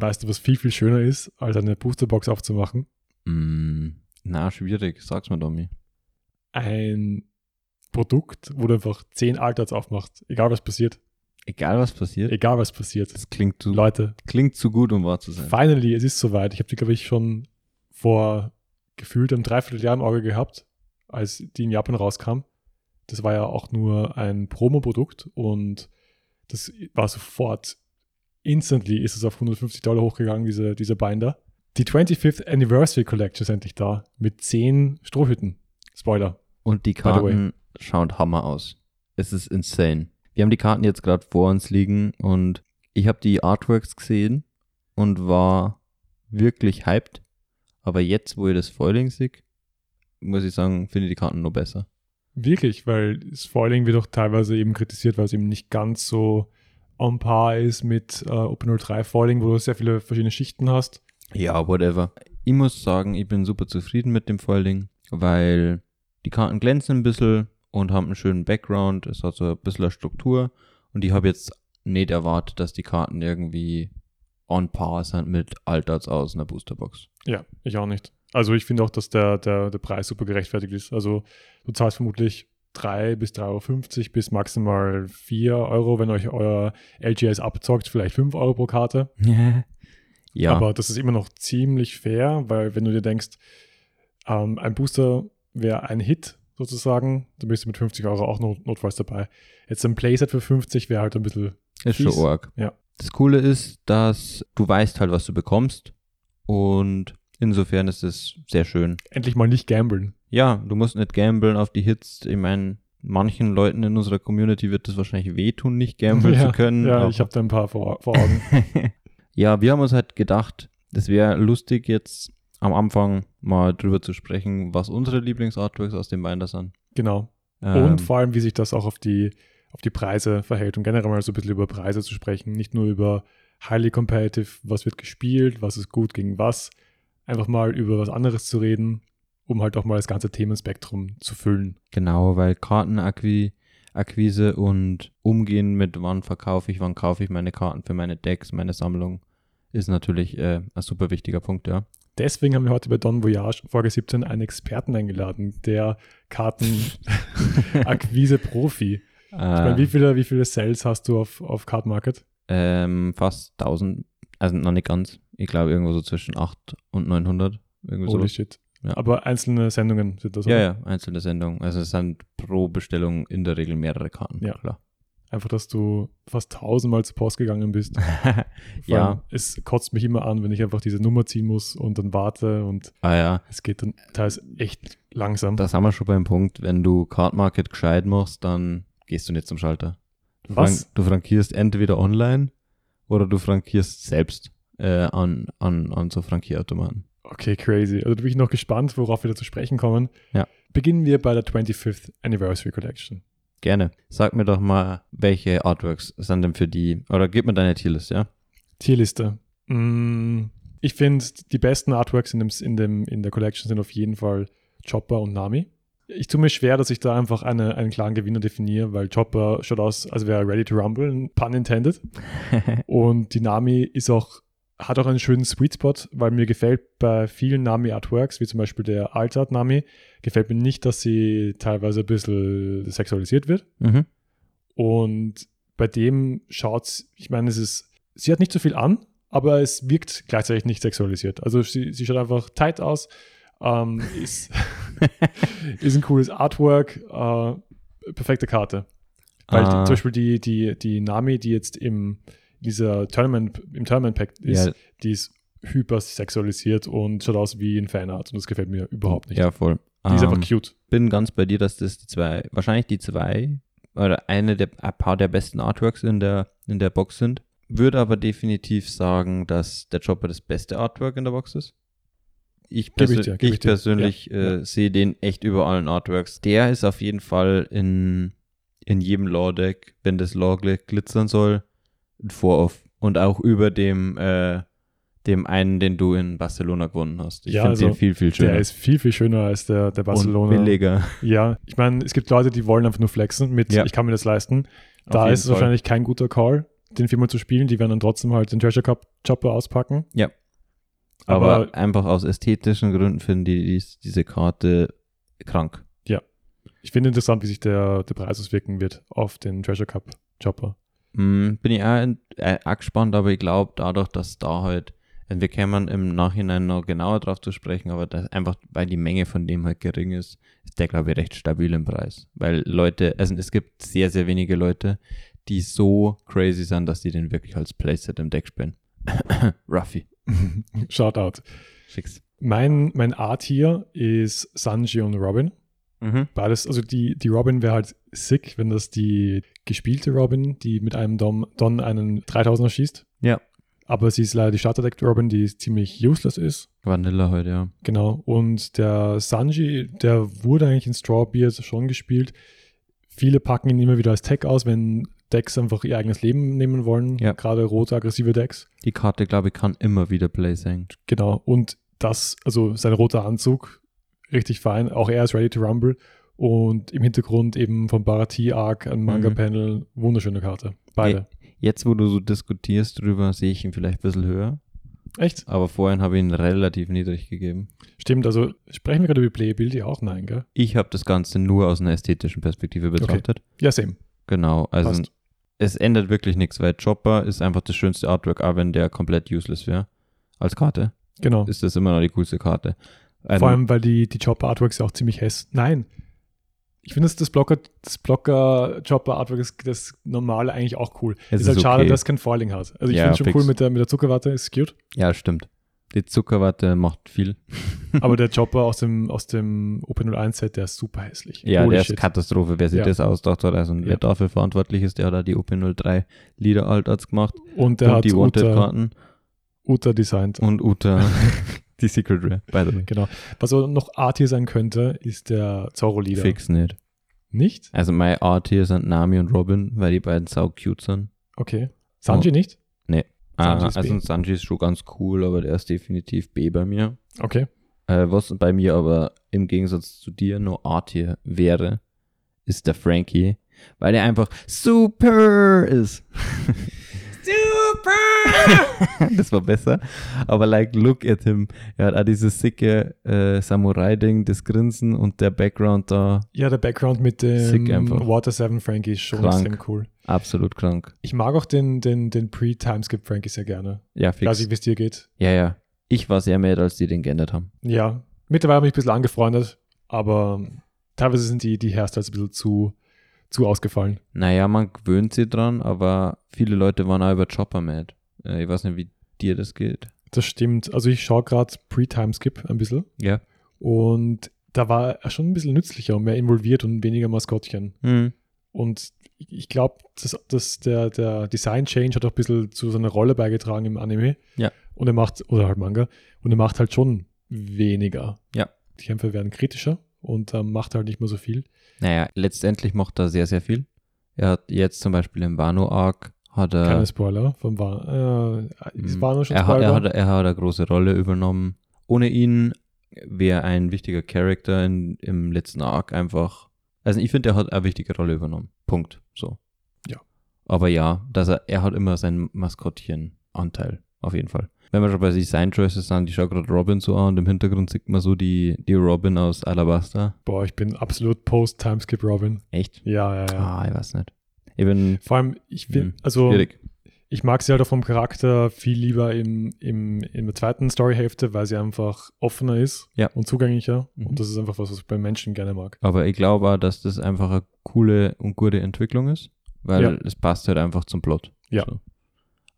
weißt du, was viel, viel schöner ist, als eine Boosterbox aufzumachen? Mm, na, schwierig. Sag's mir, Domi. Ein Produkt, wo du einfach 10 Alters aufmachst, egal was passiert. Egal, was passiert. Egal was passiert. Das klingt zu, Leute, klingt zu gut, um wahr zu sein. finally, es ist soweit. Ich habe die, glaube ich, schon vor gefühlt einem Dreivierteljahr im Auge gehabt, als die in Japan rauskam. Das war ja auch nur ein Promo-Produkt und das war sofort, instantly ist es auf 150 Dollar hochgegangen, diese, dieser Binder. Die 25th Anniversary Collection ist endlich da, mit 10 Strohhütten. Spoiler. Und die. Karten schauen Hammer aus. Es ist insane. Wir haben die Karten jetzt gerade vor uns liegen und ich habe die Artworks gesehen und war wirklich hyped. Aber jetzt, wo ich das Foiling sehe, muss ich sagen, finde ich die Karten nur besser. Wirklich, weil das Foiling wird auch teilweise eben kritisiert, weil es eben nicht ganz so on par ist mit äh, OpenO3 Foiling, wo du sehr viele verschiedene Schichten hast. Ja, whatever. Ich muss sagen, ich bin super zufrieden mit dem Foiling, weil die Karten glänzen ein bisschen und haben einen schönen Background. Es hat so ein bisschen eine Struktur. Und ich habe jetzt nicht erwartet, dass die Karten irgendwie on par sind mit Alters aus einer Boosterbox. Ja, ich auch nicht. Also ich finde auch, dass der, der, der Preis super gerechtfertigt ist. Also du zahlst vermutlich 3 bis 3,50 Euro bis maximal 4 Euro, wenn euch euer LGS abzockt, vielleicht 5 Euro pro Karte. ja, Aber das ist immer noch ziemlich fair, weil wenn du dir denkst, ähm, ein Booster wäre ein Hit sozusagen, dann bist du mit 50 Euro auch not notfalls dabei. Jetzt ein Playset für 50 wäre halt ein bisschen ist schon arg. Ja. Das Coole ist, dass du weißt halt, was du bekommst. Und insofern ist es sehr schön. endlich mal nicht gamblen. Ja, du musst nicht gamblen auf die Hits. Ich meine, manchen Leuten in unserer Community wird das wahrscheinlich wehtun, nicht gamblen ja, zu können. Ja, ich habe da ein paar vor, vor Augen. ja, wir haben uns halt gedacht, das wäre lustig jetzt am Anfang mal drüber zu sprechen, was unsere Lieblingsartworks aus dem Binder sind. genau. Ähm, Und vor allem, wie sich das auch auf die, auf die Preise verhält und generell mal so ein bisschen über Preise zu sprechen. Nicht nur über highly competitive, was wird gespielt, was ist gut gegen was. Einfach mal über was anderes zu reden, um halt auch mal das ganze Themenspektrum zu füllen. Genau, weil Kartenakquise und Umgehen mit wann verkaufe ich, wann kaufe ich meine Karten für meine Decks, meine Sammlung, ist natürlich äh, ein super wichtiger Punkt, ja. Deswegen haben wir heute bei Don Voyage Folge 17 einen Experten eingeladen, der Kartenakquise-Profi. Ich meine, Äh, wie viele, wie viele Sales hast du auf, auf Card Market? ähm, fast 1000, also noch nicht ganz. Ich glaube irgendwo so zwischen 8 und 900. Irgendwie Holy so. shit. Ja. Aber einzelne Sendungen sind das. Ja, oder? ja, einzelne Sendungen. Also es sind pro Bestellung in der Regel mehrere Karten. Ja. klar. Einfach, dass du fast tausendmal zur Post gegangen bist. Ja, es kotzt mich immer an, wenn ich einfach diese Nummer ziehen muss und dann warte und ah ja, es geht dann teils echt langsam. da sind wir schon beim Punkt, wenn du Card Market gescheit machst, dann gehst du nicht zum Schalter. Du, Was? frank- du frankierst entweder online oder du frankierst selbst äh, an, an, an so Frankierautomaten. Okay, crazy. Also da bin ich noch gespannt, worauf wir da zu sprechen kommen. Ja. Beginnen wir bei der 25th Anniversary Collection. Gerne. Sag mir doch mal, welche Artworks sind denn für die, oder gib mir deine Tierlist, ja? Tierliste. Mm, ich finde, die besten Artworks in, dem, in, dem, in der Collection sind auf jeden Fall Chopper und Nami. Ich tue mir schwer, dass ich da einfach eine, einen klaren Gewinner definiere, weil Chopper schaut aus, als wäre er ready to rumble, pun intended. Und die Nami ist auch, hat auch einen schönen Sweet Spot, weil mir gefällt bei vielen Nami-Artworks, wie zum Beispiel der Altart Nami, gefällt mir nicht, dass sie teilweise ein bisschen sexualisiert wird. mhm. Und bei dem schaut's, ich meine, es ist, sie hat nicht so viel an, aber es wirkt gleichzeitig nicht sexualisiert. Also sie, sie schaut einfach tight aus, ähm, ist, ist ein cooles Artwork, äh, perfekte Karte. Weil Ah. zum Beispiel die, die, die Nami, die jetzt im dieser Tournament, im Tournament Pack ist, Ja. die ist hyper sexualisiert und schaut aus wie ein Fanart und das gefällt mir überhaupt nicht. Ja, voll. Die ist Ähm, einfach cute. bin ganz bei dir, dass das die zwei, wahrscheinlich die zwei oder eine der, ein paar der besten Artworks in der, in der Box sind. Würde aber definitiv sagen, dass der Chopper das beste Artwork in der Box ist. Ich, Geb ich dir, ich persönlich Ja, äh, ja. sehe den echt über allen Artworks. Der ist auf jeden Fall in, in jedem Law-Deck, wenn das Law gl- glitzern soll, Vorauf. Und auch über dem, äh, dem einen, den du in Barcelona gewonnen hast. Ich Ja, finde also den viel, viel schöner. Der ist viel, viel schöner als der, der Barcelona. Und billiger. Ja, ich meine, es gibt Leute, die wollen einfach nur flexen mit, Ja. ich kann mir das leisten. Da ist es wahrscheinlich kein guter Call. den viermal zu spielen. Die werden dann trotzdem halt den Treasure Cup Chopper auspacken. Ja. Aber, Aber, einfach aus ästhetischen Gründen finde ich dies, diese Karte krank. ich finde interessant, wie sich der, der Preis auswirken wird auf den Treasure Cup Chopper. Hm, bin ich auch, äh, auch gespannt, aber ich glaube, dadurch, dass da halt, äh, wir kämen im Nachhinein noch genauer drauf zu sprechen, aber das einfach, weil die Menge von dem halt gering ist, ist der, glaube ich, recht stabil im Preis. Weil Leute, also es gibt sehr, sehr wenige Leute, die so crazy sind, dass die den wirklich als Playset im Deck spielen. Ruffy. Shoutout. Schick's. Mein, mein A-Tier ist Sanji und Robin. Mhm. Beides, also die, die Robin wäre halt sick, wenn das die gespielte Robin, die mit einem Dom, Don einen 3000er schießt. Ja. Aber sie ist leider die Starterdeck Robin, die ziemlich useless ist. Vanilla heute, ja. Genau. Und der Sanji, der wurde eigentlich in Strawbeard schon gespielt. Viele packen ihn immer wieder als Tech aus, wenn Decks einfach ihr eigenes Leben nehmen wollen. Ja. Gerade rote, aggressive Decks. Die Karte, glaube ich, kann immer wieder Play sein. Genau. Und das, also sein roter Anzug, richtig fein. Auch er ist ready to rumble. Und im Hintergrund eben vom Barati Arc ein Manga-Panel. Wunderschöne Karte. Beide. Jetzt, wo du so diskutierst drüber, sehe ich ihn vielleicht ein bisschen höher. Echt? Aber vorhin habe ich ihn relativ niedrig gegeben. Stimmt. Also sprechen wir gerade über Playability auch? Nein, gell? Ich habe das Ganze nur aus einer ästhetischen Perspektive betrachtet. Ja, same. Genau, also Passt. es ändert wirklich nichts, weil Chopper ist einfach das schönste Artwork, auch wenn der komplett useless wäre. Als Karte Genau. ist das immer noch die coolste Karte. Vor allem, weil die, die Chopper-Artworks ja auch ziemlich hässlich. Nein. Ich finde, das, das Blocker, das Blocker-Chopper-Artwork ist das normale eigentlich auch cool. Es ist halt ist schade, okay. dass es kein Foiling hat. Also ich Ja, finde es schon fix. cool mit der, mit der Zuckerwatte, ist cute. Ja, stimmt. Die Zuckerwatte macht viel. Aber der Chopper aus dem, aus dem OP01-Set, der ist super hässlich. Ja, Holy der ist shit. Katastrophe, wer sich Ja. das ausdacht hat. Also Ja. wer dafür verantwortlich ist, der hat da die OP03 Leader Altarts gemacht Und der und hat die Wanted-Karten Uta designt. und Uta die Secret Rare, by the way. Genau. Was aber noch A-Tier sein könnte, ist der Zorro-Leader. Fix nicht. Nicht? Also mein Art hier sind Nami und Robin, weil die beiden sau cute sind. Okay. Sanji nicht? Ah, Sanji ist also B. Sanji ist schon ganz cool, aber der ist definitiv B bei mir. Okay. Äh, was bei mir aber im Gegensatz zu dir nur A Tier wäre, ist der Frankie, weil der einfach super ist. super! das war besser. Aber like, look at him. Er hat auch dieses sicke äh, Samurai-Ding, das Grinsen und der Background da. Ja, der Background mit dem. Water 7 Frankie ist schon Krank. extrem cool. Absolut krank. Ich mag auch den, den, den Pre-Timeskip Frankie sehr gerne. Ja, Ich weiß fix. nicht, wie es dir geht. Ja, ja. Ich war sehr mad, als die den geändert haben. Ja, mittlerweile habe ich mich ein bisschen angefreundet, aber teilweise sind die, die Hairstyles ein bisschen zu, zu ausgefallen. Naja, man gewöhnt sich dran, aber viele Leute waren auch über Chopper mad. Äh, ich weiß nicht, wie dir das geht. Das stimmt. Also ich schaue gerade Pre-Timeskip ein bisschen Ja. und da war er schon ein bisschen nützlicher und mehr involviert und weniger Maskottchen. Hm. Und ich- ich glaube, dass, dass der, der Design-Change hat auch ein bisschen zu seiner Rolle beigetragen im Anime. Ja. Und er macht, oder halt Manga, und er macht halt schon weniger. Ja. Die Kämpfe werden kritischer und er macht halt nicht mehr so viel. Naja, letztendlich macht er sehr, sehr viel. Er hat jetzt zum Beispiel im Wano-Arc hat er, Keine Spoiler vom War. Äh, es Hm. war nur schon er, hat, er, hat, er hat eine große Rolle übernommen. Ohne ihn wäre ein wichtiger Charakter in, im letzten Arc einfach. Also ich finde, er hat eine wichtige Rolle übernommen. Punkt. So. Ja. Aber ja, dass er, er hat immer seinen Maskottchen-Anteil. Auf jeden Fall. Wenn wir schon bei Design Choices sind, ich schaue gerade Robin so an und im Hintergrund sieht man so die, die Robin aus Alabasta. Boah, ich bin absolut Post-Timeskip Robin. Echt? Ja, ja, ja. Ah, ich weiß nicht. Ich bin Vor allem, ich bin, Hm, also schwierig. ich mag sie halt auch vom Charakter viel lieber im, im, in der zweiten Storyhälfte, weil sie einfach offener ist Ja. und zugänglicher. Mhm. Und das ist einfach was, was ich bei Menschen gerne mag. Aber ich glaube auch, dass das einfach eine coole und gute Entwicklung ist, weil Ja. es passt halt einfach zum Plot. Ja. So.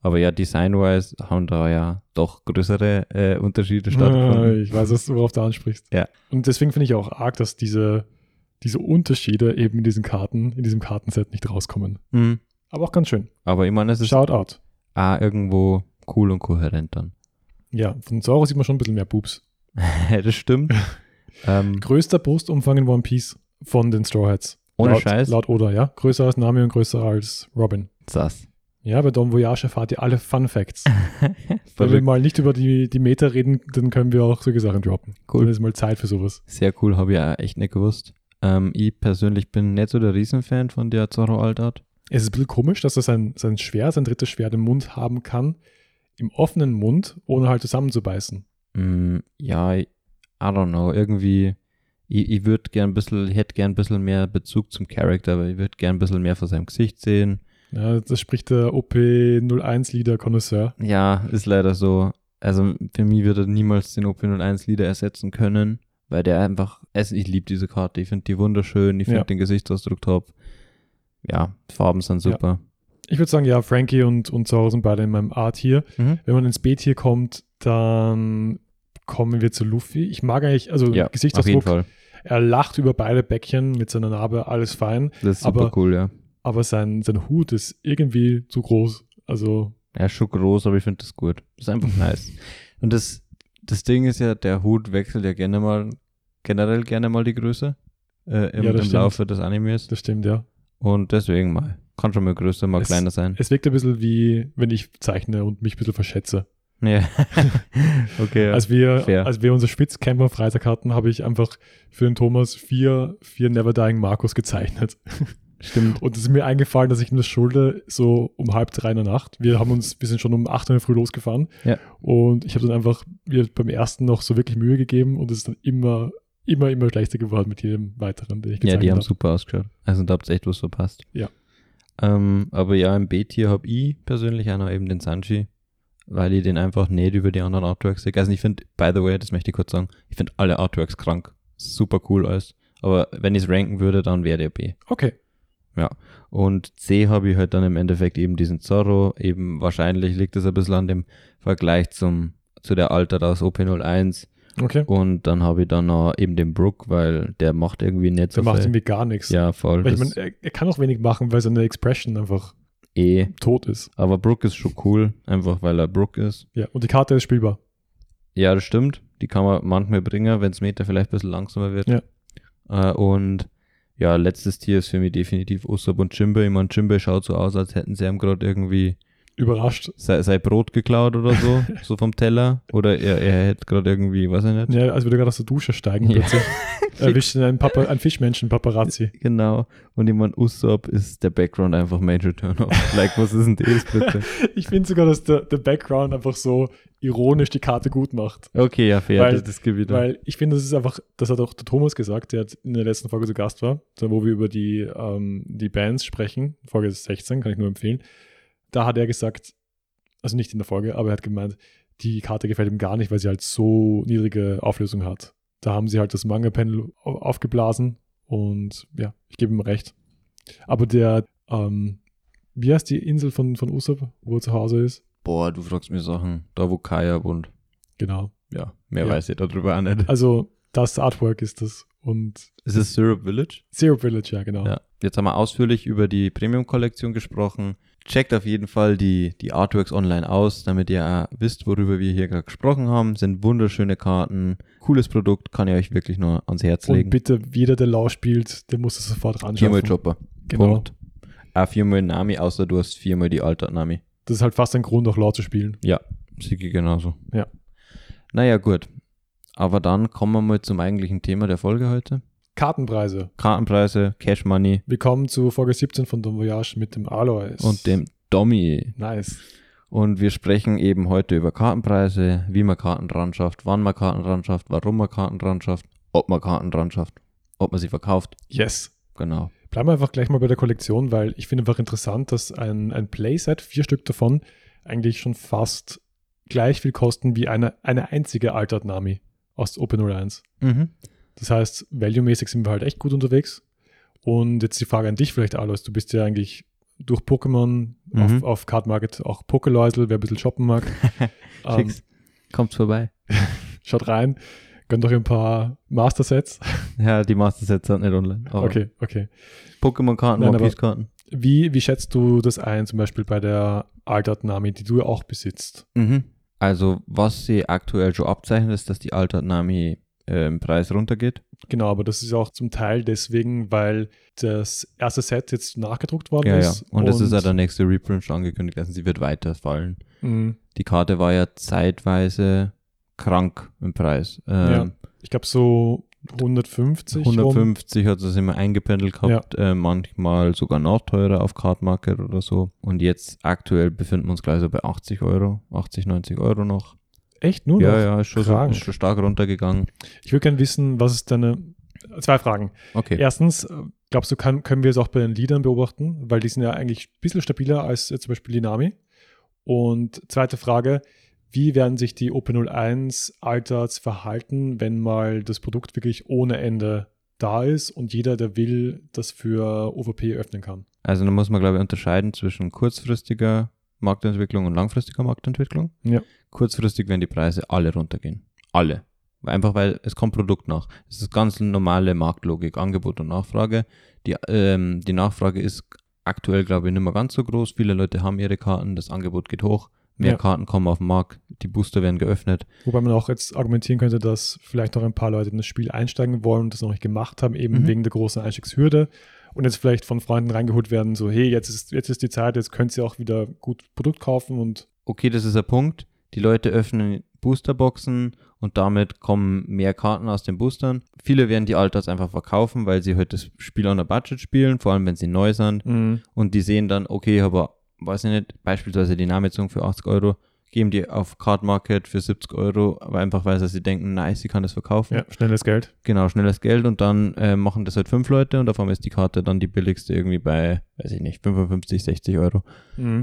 Aber ja, design-wise haben da ja doch größere äh, Unterschiede stattgefunden. ich weiß, was du worauf du ansprichst. Ja. Und deswegen finde ich auch arg, dass diese, diese Unterschiede eben in diesen Karten, in diesem Kartenset nicht rauskommen. Mhm. Aber auch ganz schön. Aber ich meine, es ist Shout out. auch irgendwo cool und kohärent dann. Ja, von Zoro sieht man schon ein bisschen mehr Boobs. das stimmt. ähm, Größter Brustumfang in One Piece von den Straw Hats. Ohne laut, Scheiß? Laut Oda, ja. Größer als Nami und größer als Robin. sass. Ja, bei Don Voyage erfahrt ihr alle Fun Facts. Wenn wir mal nicht über die, die Meta reden, dann können wir auch solche Sachen droppen. Cool. Dann ist mal Zeit für sowas. Sehr cool, habe ich auch echt nicht gewusst. Ähm, ich persönlich bin nicht so der Riesenfan von der Zorro Altart. Es ist ein bisschen komisch, dass er sein, sein Schwert, sein drittes Schwert im Mund haben kann, im offenen Mund, ohne halt zusammenzubeißen. Mm, ja, I don't know. Irgendwie, ich, ich würde gern ein bisschen, ich hätte gern ein bisschen mehr Bezug zum Charakter, aber ich würde gern ein bisschen mehr von seinem Gesicht sehen. Ja, das spricht der OP01-Leader-Konnoisseur. Ja, ist leider so. Also für mich wird er niemals den OP01-Leader ersetzen können, weil der einfach, also ich liebe diese Karte, ich finde die wunderschön, ich finde Ja. den Gesichtsausdruck top. Ja, Farben sind super. Ich würde sagen, ja, Frankie und, und Zoro sind beide in meinem A-Tier. Mhm. Wenn man ins B-Tier kommt, dann kommen wir zu Luffy. Ich mag eigentlich, also Ja, Gesichtsausdruck, er lacht über beide Bäckchen mit seiner Narbe, alles fein, Das ist super aber- cool, ja. Aber sein, sein Hut ist irgendwie zu groß. Also, Er ist schon groß, aber ich finde das gut. Das ist einfach nice. Und das, das Ding ist ja, der Hut wechselt ja gerne mal, generell gerne mal die Größe äh, im, Ja, im. Laufe des Animes. das stimmt, ja. Und deswegen mal. Kann schon mal größer, mal Es- kleiner sein. Es wirkt ein bisschen wie, wenn ich zeichne und mich ein bisschen verschätze. Ja. okay. Als wir, fair. als wir unser Schwitzcamp am Freitag hatten, habe ich einfach für den Thomas vier, vier Never Dying Markus gezeichnet. Stimmt. Und es ist mir eingefallen, dass ich ihm das schulde, so um halb drei in der Nacht. Wir haben uns, wir sind schon um acht Uhr in der Früh losgefahren. Ja. Und ich habe dann einfach mir beim ersten noch so wirklich Mühe gegeben und es ist dann immer, immer, immer schlechter geworden mit jedem weiteren, den ich Ja, gezeichnet die haben habe. super ausgeschaut. Also da habt ihr echt was verpasst. Ja. Ähm, aber ja, im B-Tier habe ich persönlich auch noch eben den Sanji, weil ich den einfach nicht über die anderen Artworks sehe. Also ich finde, by the way, das möchte ich kurz sagen, ich finde alle Artworks krank. Super cool alles. Aber wenn ich es ranken würde, dann wäre der B. Okay. Und C habe ich halt dann im Endeffekt eben diesen Zorro. Eben wahrscheinlich liegt es ein bisschen an dem Vergleich zum, zu der Alter aus OP01. Okay. Und dann habe ich dann noch eben den Brook, weil der macht irgendwie nicht so Der macht irgendwie gar nichts. Ja, voll. Weil ich meine, er, er kann auch wenig machen, weil seine Expression einfach eh. tot ist. Aber Brook ist schon cool, einfach weil er Brook ist. Ja. Und die Karte ist spielbar. Ja, das stimmt. Die kann man manchmal bringen, wenn das Meter vielleicht ein bisschen langsamer wird. Ja. Äh, und ja, letztes Tier ist für mich definitiv Usopp und Jimbe. Ich meine, Jimbe schaut so aus, als hätten sie ihm gerade irgendwie Überrascht. sein, sein Brot geklaut oder so, so vom Teller. Oder er, er hätte gerade irgendwie, weiß ich nicht. Ja, als würde er gerade aus der Dusche steigen Ja. plötzlich. Erwischt ihn ein, Papa, ein Fischmenschen, Paparazzi. Genau. Und ich meine, Usopp ist der Background einfach Major Turn-off. like, was ist denn das bitte? Ich finde sogar, dass der, der Background einfach so ironisch die Karte gut macht. Okay, ja, fair, Weil- das, dir. Weil ich finde, das ist einfach, das hat auch der Thomas gesagt, der in der letzten Folge zu Gast war, wo wir über die, ähm, die Bands sprechen, Folge 16, kann ich nur empfehlen. Da hat er gesagt, also nicht in der Folge, aber er hat gemeint, die Karte gefällt ihm gar nicht, weil sie halt so niedrige Auflösung hat. Da haben sie halt das Manga-Panel au- aufgeblasen und ja, ich gebe ihm recht. Aber der, ähm, wie heißt die Insel von, von Usopp, wo er zu Hause ist? Boah, du fragst mir Sachen. Da, wo Kaya wohnt. Genau. Ja, mehr Ja. weiß ich darüber auch nicht. Also das Artwork ist das und Ist es Syrup Village? Zero Village, ja, genau. Ja. Jetzt haben wir ausführlich über die Premium-Kollektion gesprochen. Checkt auf jeden Fall die, die Artworks online aus, damit ihr auch wisst, worüber wir hier gerade gesprochen haben. Sind wunderschöne Karten. Cooles Produkt, kann ich euch wirklich nur ans Herz Und legen. bitte, jeder, der Law spielt, der muss es sofort Viermal anschauen. Chopper. Genau. Punkt. Auch viermal Nami, außer du hast viermal die Alter Nami. Das ist halt fast ein Grund, auch Law zu spielen. Ja, Sigi genauso. Ja. Naja, gut. Aber dann kommen wir mal zum eigentlichen Thema der Folge heute. Kartenpreise. Kartenpreise, Cash Money Wir kommen zu Folge 17 von Don Voyage mit dem Alois. und dem Dommy. Nice. Und wir sprechen eben heute über Kartenpreise, wie man Karten dran schafft, wann man Karten dran schafft, warum man Karten dran schafft, ob man Karten dran schafft, ob man sie verkauft. Yes. Genau. Bleiben wir einfach gleich mal bei der Kollektion, weil ich finde einfach interessant, dass ein, ein Playset, vier Stück davon, eigentlich schon fast gleich viel kosten wie eine, eine einzige Altered Nami aus Open01. Mhm. Das heißt, value-mäßig sind wir halt echt gut unterwegs. Und jetzt die Frage an dich vielleicht, Alois. Du bist ja eigentlich durch Pokémon Mhm. auf, auf Card Market auch Pokeläusel, wer ein bisschen shoppen mag. ähm. Kommt vorbei. schaut rein, gönnt euch ein paar Master-Sets. Ja, die Master Sets sind nicht online. Okay, okay. Pokémon-Karten, Nein, One aber- Piece-Karten. Wie, wie schätzt du das ein, zum Beispiel bei der Altered Nami, die du auch besitzt? Mhm. Also, was sie aktuell schon abzeichnet, ist, dass die Altert Nami äh, im Preis runtergeht. Genau, aber das ist auch zum Teil deswegen, weil das erste Set jetzt nachgedruckt worden Ja, ja. ist. Und es ist ja der nächste Reprint schon angekündigt, also sie wird weiterfallen. Mhm. Die Karte war ja zeitweise krank im Preis. Ähm, Ja. Ich glaube, so 150. rum. 150 hat es immer eingependelt gehabt, äh, manchmal sogar noch teurer auf Card Market oder so. Und jetzt aktuell befinden wir uns gleich so bei 80 Euro, 80, 90 Euro noch. Echt nur ja, noch? ja, ist schon, so, ist schon stark runtergegangen. Ich würde gerne wissen, was ist deine. Zwei Fragen. Okay. Erstens, äh, glaubst du, kann, können wir es auch bei den Liedern beobachten? Weil die sind ja eigentlich ein bisschen stabiler als äh, zum Beispiel die Nami. Und zweite Frage, wie werden sich die OP01 Alters verhalten, wenn mal das Produkt wirklich ohne Ende da ist und jeder, der will, das für OVP öffnen kann? Also da muss man, glaube ich, unterscheiden zwischen kurzfristiger Marktentwicklung und langfristiger Marktentwicklung. Ja. Kurzfristig werden die Preise alle runtergehen. Alle. Einfach weil es kommt Produkt nach. Es ist ganz normale Marktlogik, Angebot und Nachfrage. Die, ähm, die Nachfrage ist aktuell, glaube ich, nicht mehr ganz so groß. Viele Leute haben ihre Karten, das Angebot geht hoch, mehr Ja. Karten kommen auf den Markt, die Booster werden geöffnet. Wobei man auch jetzt argumentieren könnte, dass vielleicht noch ein paar Leute in das Spiel einsteigen wollen und das noch nicht gemacht haben, eben Mhm. wegen der großen Einstiegshürde und jetzt vielleicht von Freunden reingeholt werden, so hey, jetzt ist, jetzt ist die Zeit, jetzt könnt ihr auch wieder gut Produkt kaufen und okay, das ist ein Punkt. Die Leute öffnen Boosterboxen und damit kommen mehr Karten aus den Boostern. Viele werden die Alters einfach verkaufen, weil sie heute das Spiel on a Budget spielen, vor allem wenn sie neu sind. Und die sehen dann, okay, aber weiß ich nicht, beispielsweise die Namezung für 80 Euro, geben die auf Card Market für 70 Euro, aber einfach weil sie denken, nice, sie kann das verkaufen. ja, schnelles Geld. Genau, schnelles Geld und dann äh, machen das halt fünf Leute und einmal ist die Karte dann die billigste irgendwie bei, weiß ich nicht, 55, 60 Euro.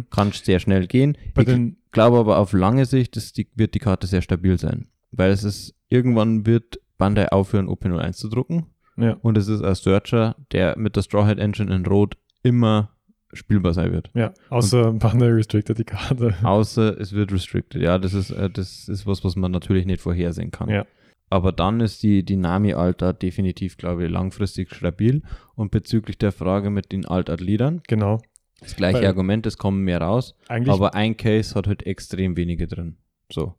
Kann sehr schnell gehen. Bei Ich- glaube aber auf lange Sicht ist die, wird die Karte sehr stabil sein. Weil es ist, irgendwann wird Bandai aufhören, OP01 zu drucken. ja, Und es ist ein Searcher, der mit der Strawhead Engine in Rot immer spielbar sein wird. ja, außer Bandai Restricted die Karte. Außer es wird restricted. Ja, das ist, äh, das ist was, was man natürlich nicht vorhersehen kann. Ja. Aber dann ist die Dynami-Alter definitiv, glaube ich, langfristig stabil. Und bezüglich der Frage mit den Altart-Liedern, Genau. das gleiche Weil- Argument, es kommen mehr raus. Eigentlich, Aber ein Case hat halt extrem wenige drin. So.